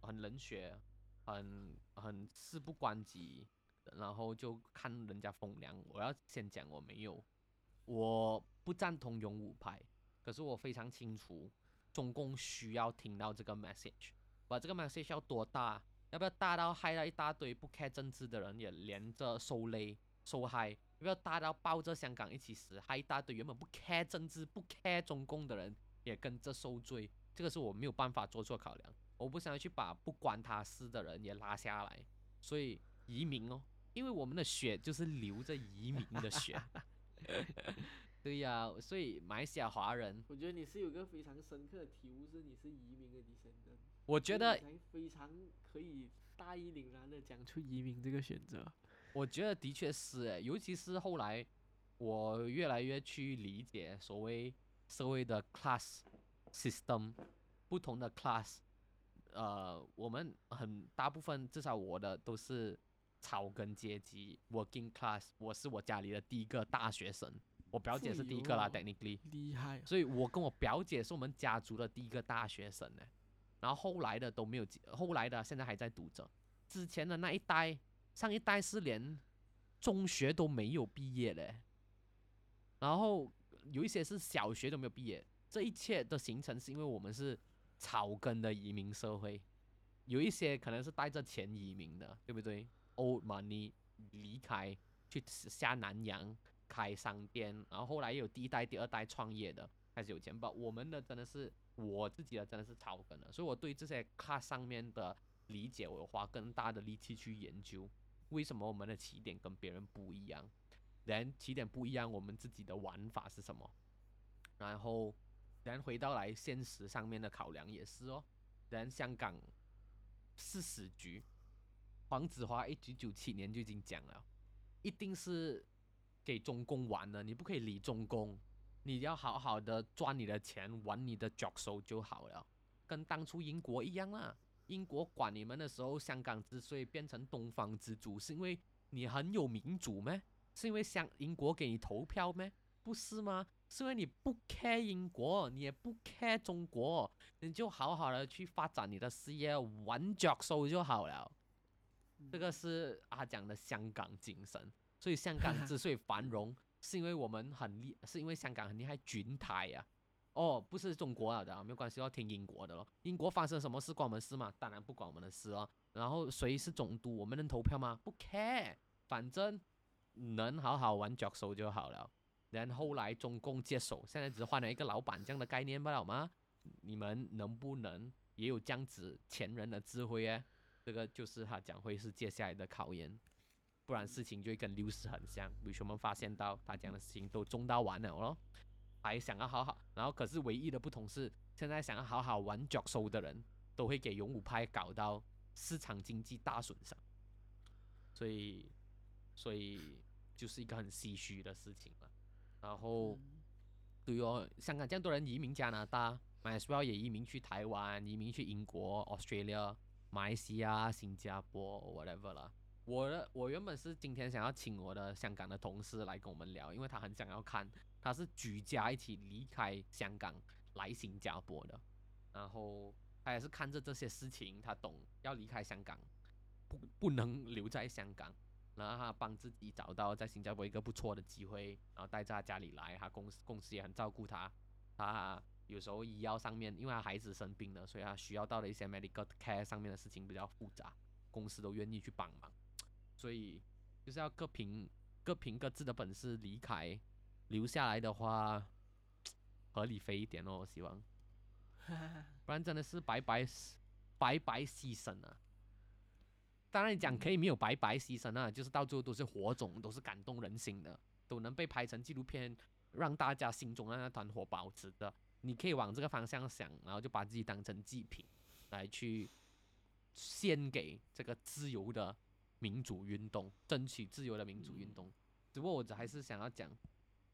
很冷血，很很事不关己，然后就看人家风凉。我要先讲我没有，我不赞同勇武派，可是我非常清楚中共需要听到这个 message，把这个 message 要多大？要不要大到害了一大堆不 care 政治的人也连着受累受害？要不要大到抱着香港一起死，还一大堆原本不 care 政治、不 care 中共的人也跟着受罪？这个是我没有办法做出考量。我不想要去把不关他事的人也拉下来，所以移民哦，因为我们的血就是流着移民的血。*laughs* 对呀，所以马来西亚华人，我觉得你是有个非常深刻的体悟，是你是移民的 descendant，我觉得非常可以大义凛然的讲出移民这个选择。我觉得的确是诶，尤其是后来我越来越去理解所谓社会的 class system，不同的 class，呃，我们很大部分至少我的都是草根阶级 working class，我是我家里的第一个大学生，我表姐是第一个啦，technically，厉害，所以我跟我表姐是我们家族的第一个大学生呢，然后后来的都没有，后来的现在还在读着，之前的那一代，上一代是连中学都没有毕业嘞，然后有一些是小学都没有毕业，这一切的形成是因为我们是草根的移民社会，有一些可能是带着钱移民的，对不对？Old money 离开去下南洋开商店，然后后来有第一代、第二代创业的开始有钱吧。我们的真的是我自己的真的是草根的，所以我对这些 class 上面的理解，我有花更大的力气去研究，为什么我们的起点跟别人不一样。人起点不一样，我们自己的玩法是什么？然后，然回到来现实上面的考量也是哦。然香港是死局，黄子华一九九七年就已经讲了，一定是给中共玩的，你不可以理中共，你要好好的赚你的钱，玩你的脚手就好了，跟当初英国一样啦。英国管你们的时候，香港之所以变成东方之珠，是因为你很有民主吗？是因为香英国给你投票吗？不是吗？是因为你不 care 英国，你也不 care 中国，你就好好的去发展你的事业，玩脚手就好了。这个是阿讲的香港精神，所以香港之所以繁荣，*laughs* 是因为我们很厉，是因为香港很厉害，军台呀、哦，不是中国了的啊，没有关系，要听英国的咯。英国发生什么事关我们事吗？当然不关我们的事哦。然后谁是总督，我们能投票吗？不 care，反正能好好玩脚手就好了。然后来中共接手，现在只换了一个老板这样的概念不了吗？你们能不能也有这样子前人的智慧哎？这个就是他讲会是接下来的考验，不然事情就会跟六四很像。比如说我们发现到他讲的事情都中到完了咯，还想要好好，然后可是唯一的不同是，现在想要好好玩脚收的人，都会给勇武派搞到市场经济大损伤，所以，所以就是一个很唏嘘的事情了。然后，对哦，香港这样多人移民加拿大，马来西亚也移民去台湾，移民去英国、Australia、马来西亚、新加坡，whatever 了。我的我原本是今天想要请我的香港的同事来跟我们聊，因为他很想要看，他是举家一起离开香港来新加坡的，然后他也是看着这些事情，他懂要离开香港，不不能留在香港。然后他帮自己找到在新加坡一个不错的机会，然后带着他家里来，他公司公司也很照顾他。他有时候医药上面，因为他孩子生病了，所以他需要到的一些 medical care 上面的事情比较复杂，公司都愿意去帮忙。所以就是要各凭各凭各自的本事离开，留下来的话合理飞一点哦，我希望，*laughs* 不然真的是白白白白牺牲了。当然讲可以没有白白牺牲啊，就是到最后都是火种，都是感动人心的，都能被拍成纪录片，让大家心中的那团火保持的。你可以往这个方向想，然后就把自己当成祭品，来去献给这个自由的民主运动，争取自由的民主运动。只不过我还是想要讲，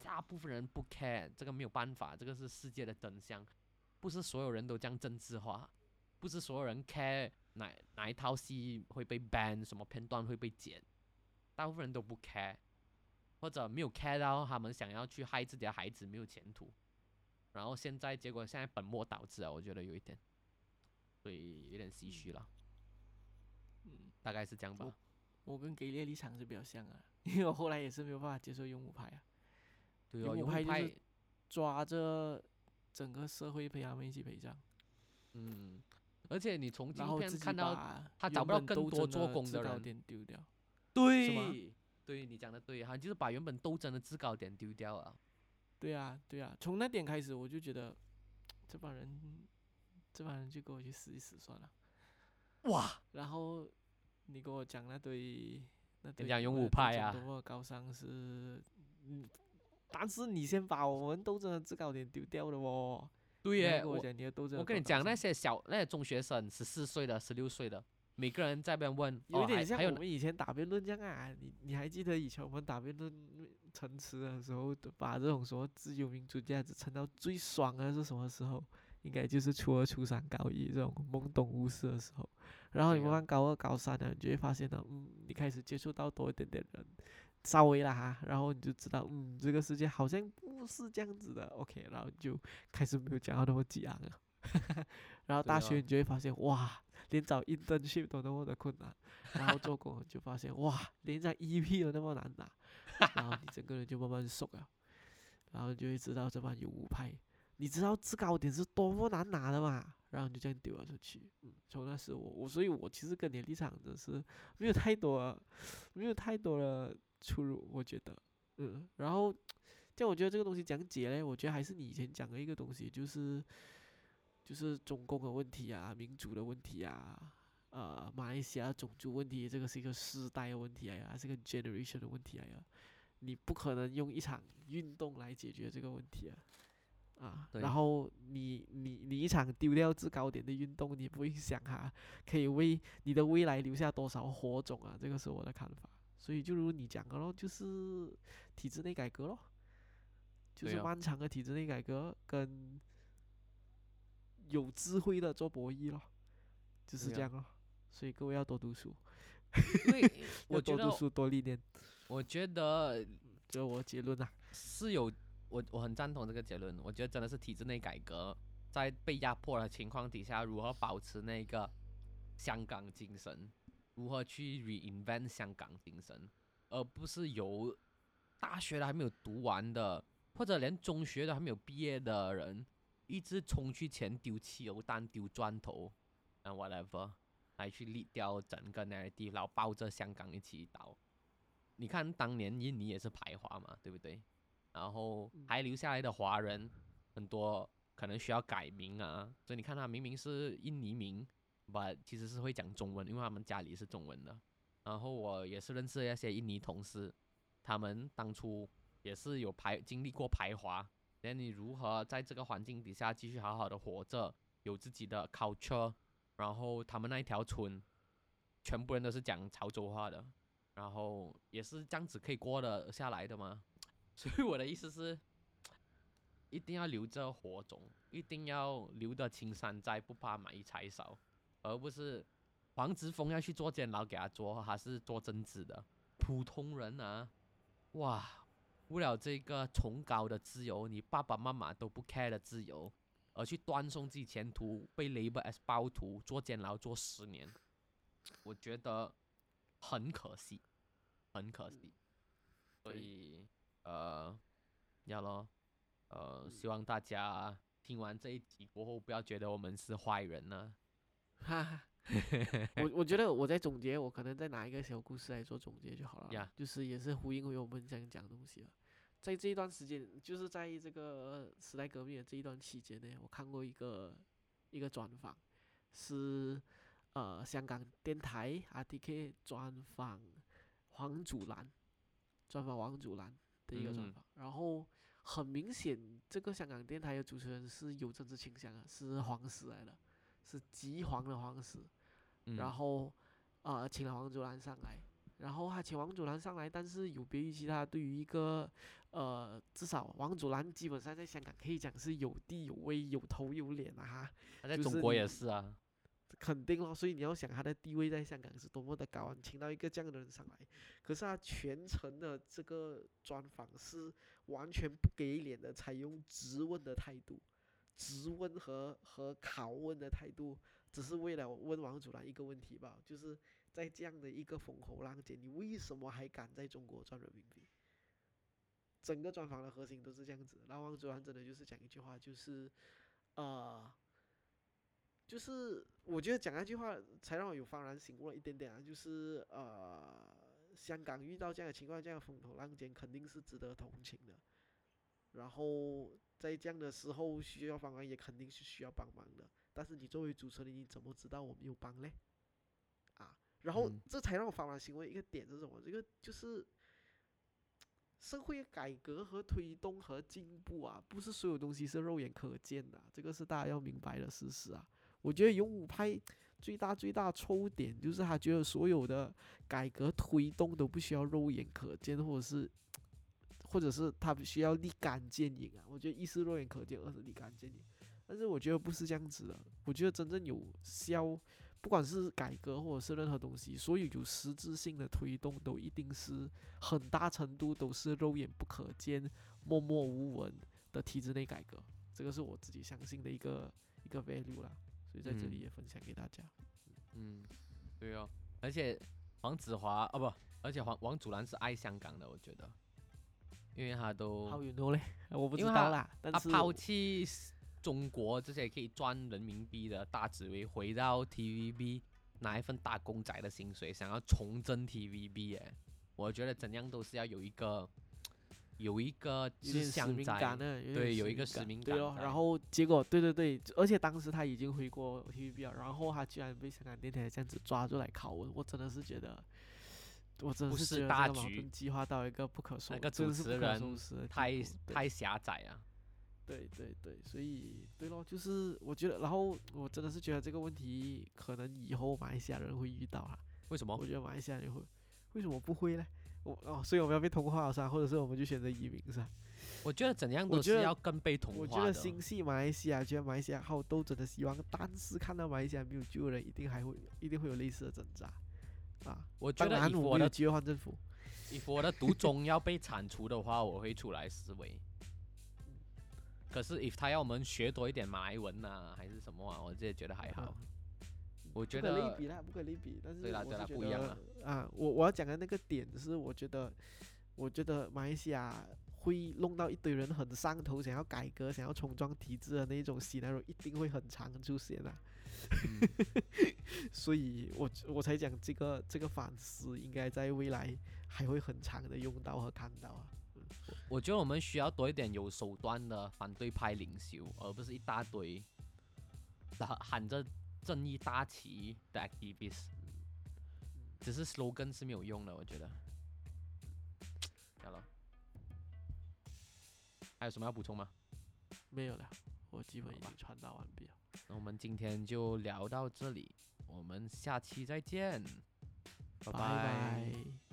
大部分人不 care，这个没有办法，这个是世界的真相，不是所有人都这样政治化，不是所有人 care 哪哪一套戏会被 ban，什么片段会被剪，大部分人都不 care，或者没有 care 到他们想要去害自己的孩子没有前途，然后现在结果现在本末倒置啊，我觉得有一点，所以有点唏嘘了，嗯，大概是这样吧。我跟给列立场是比较像啊，因为我后来也是没有办法接受用户牌啊。对哦，勇武派，就是抓着整个社会陪他们一起陪葬，嗯，而且你从纪录然后自己片看到，把他找不到更多做工制高的人点丢掉。对，对你讲的对，他就是把原本斗争的制高点丢掉了。对啊，对啊，从那点开始我就觉得这帮人，这帮人就给我去死一死算了。哇，然后你给我讲那堆那堆讲勇武派啊种多么高尚是，嗯，但是你先把我们斗争的制高点丢掉了哦。对耶，我讲你的斗争有我跟你讲，那些小那些中学生，十四岁的、十六岁的，每个人在那边问，有点像我们以前打辩论这样啊，你你还记得以前我们打辩论陈词的时候，把这种什么自由民主价值撑到最爽的是什么时候？应该就是初二、初三、高一这种懵懂无知的时候。然后你慢慢高二、高三呢，你就会发现呢，嗯，你开始接触到多一点点人，稍微啦哈，然后你就知道，嗯，这个世界好像不是这样子的，OK，然后你就开始没有讲到那么激昂了。*laughs* 然后大学你就会发现，哇，连找 internship 都那么的困难，然后做工就发现，哇，连张 EP 都那么难拿，*laughs* 然后你整个人就慢慢熟了，然后你就会知道这帮有五派，你知道制高点是多么难拿的嘛，然后你就这样丢了出去。嗯，从那时我我，所以我其实跟你的立场真是没有太多，没有太多的出入，我觉得，嗯，然后，但我觉得这个东西讲解嘞，我觉得还是你以前讲的一个东西，就是就是中共的问题啊，民主的问题啊。呃，马来西亚种族问题，这个是一个时代的问题来呀，是个 generation 的问题来呀。你不可能用一场运动来解决这个问题啊！啊，然后你你你一场丢掉制高点的运动，你不会想哈，可以为你的未来留下多少火种啊？这个是我的看法。所以就如你讲的咯，就是体制内改革咯，就是漫长的体制内改革跟有智慧的做博弈咯，就是这样咯。所以各位要多读书，因为 *laughs* 要多读书多历练，我觉得这我结论啊。是有我我很赞同这个结论。我觉得真的是体制内改革，在被压迫的情况底下，如何保持那个香港精神，如何去 reinvent 香港精神，而不是由大学都还没有读完的，或者连中学都还没有毕业的人，一直冲去前丢汽油弹、丢砖头，and whatever，来去立掉整个 narrative，然后抱着香港一起倒。你看当年印尼也是排华嘛，对不对？然后还留下来的华人很多可能需要改名啊，所以你看他明明是印尼名，我其实是会讲中文，因为他们家里是中文的。然后我也是认识一些印尼同事，他们当初也是有排经历过排华，那你如何在这个环境底下继续好好的活着，有自己的 culture，然后他们那一条村，全部人都是讲潮州话的，然后也是这样子可以过得下来的吗？*laughs* 所以我的意思是，一定要留着火种，一定要留得青山在，不怕埋柴烧，而不是黄之锋要去做监牢给他做，还是做政治的普通人啊，哇！为了这个崇高的自由，你爸爸妈妈都不 care 的自由，而去断送自己前途，被 label as 暴徒，做监牢做十年，我觉得很可惜，很可惜。所以呃，要咯，呃，希望大家听完这一集过后，不要觉得我们是坏人呢、*laughs* 哈哈，我我觉得我在总结，我可能再拿一个小故事来做总结就好了就是也是呼应回我们想讲的东西了。在这一段时间，就是在这个时代革命的这一段期间呢，我看过一个一个专访，是呃香港电台 RTK 专访黄祖蓝，专访王祖蓝的一个专嗯访，然后很明显，这个香港电台的主持人是有政治倾向的，是黄丝来的。是极黄的黄石，嗯，然后呃请了王祖蓝上来，然后他请王祖蓝上来，但是有别于其他，对于一个呃至少王祖蓝基本上在香港可以讲是有地有位有头有脸啊哈，他在中国也是啊，肯定咯，所以你要想他的地位在香港是多么的高啊，你请到一个这样的人上来，可是他全程的这个专访是完全不给脸的，采用质问的态度，质问和和拷问的态度，只是为了问王祖蓝一个问题吧，就是在这样的一个风口浪尖，你为什么还敢在中国赚人民币？整个专访的核心都是这样子。然后王祖蓝真的就是讲一句话，就是呃，就是我觉得讲那句话才让我有幡然醒悟了一点点啊，就是呃，香港遇到这样的情况，这样的风口浪尖，肯定是值得同情的。然后在这样的时候需要帮忙，也肯定是需要帮忙的。但是你作为主持人，你怎么知道我没有帮嘞？啊，然后嗯这才让我幡然醒悟的一个点是什么？这个就是社会改革和推动和进步啊，不是所有东西是肉眼可见的啊，这个是大家要明白的事实啊。我觉得勇武派最大最大的错误点就是他觉得所有的改革推动都不需要肉眼可见，或者是或者是他必须要立竿见影啊。我觉得一是肉眼可见，二是立竿见影。但是我觉得不是这样子的，我觉得真正有效，不管是改革或者是任何东西，所有有实质性的推动，都一定是很大程度都是肉眼不可见、默默无闻的体制内改革。这个是我自己相信的一个一个 value 啦，所以在这里嗯也分享给大家。嗯，对哦，而且黄子华啊不，而且黄王祖蓝是爱香港的，我觉得，因为他都？*laughs* 我不知道啦，但是他抛弃中国这些可以赚人民币的大职位，回到 TVB 拿一份打工仔的薪水，想要重振 TVB 哎，我觉得怎样都是要有一个有一个使命向在感呢，对有一个使命感在然后结果对对对，而且当时他已经回国 TVB 了，然后他居然被香港电台这样子抓住来拷问，我真的是觉得，我真的是觉得大局激化到一个不可收，那个主持人收拾太太狭窄啊。对对对，所以对咯，就是我觉得，然后我真的是觉得这个问题可能以后马来西亚人会遇到啊，为什么我？觉得马来西亚人会，为什么不会呢？我哦，所以我们要被同化了是吧？或者是我们就选择移民是吧？我觉得怎样都是要跟被同化我觉。得心系马来西亚，觉得马来西亚好斗争的希望，但是看到马来西亚没有救的人，一定还会一定会有类似的挣扎啊。我觉得当然，if 我的我们有机会换政府，if 我的毒种要被铲除的话，我会出来思维。可是 if 他要我们学多一点马来文呐、还是什么啊，我这觉得还好。我觉不可类得比啦，不可类比。但是对啦对啦我是觉不一样得啊，我我要讲的那个点是，我觉得，我觉得马来西亚会弄到一堆人很上头，想要改革、想要重装体制的那种 scenario，一定会很长出现啊。嗯 *laughs* 所以我我才讲这个这个反思应该在未来还会很长的用到和看到啊。我觉得我们需要多一点有手段的反对派领袖，而不是一大堆喊喊着正义大旗的 activist。只是 slogan 是没有用的，我觉得。好了，还有什么要补充吗？没有了，我基本已经传达完毕了。那我们今天就聊到这里，我们下期再见，拜拜。拜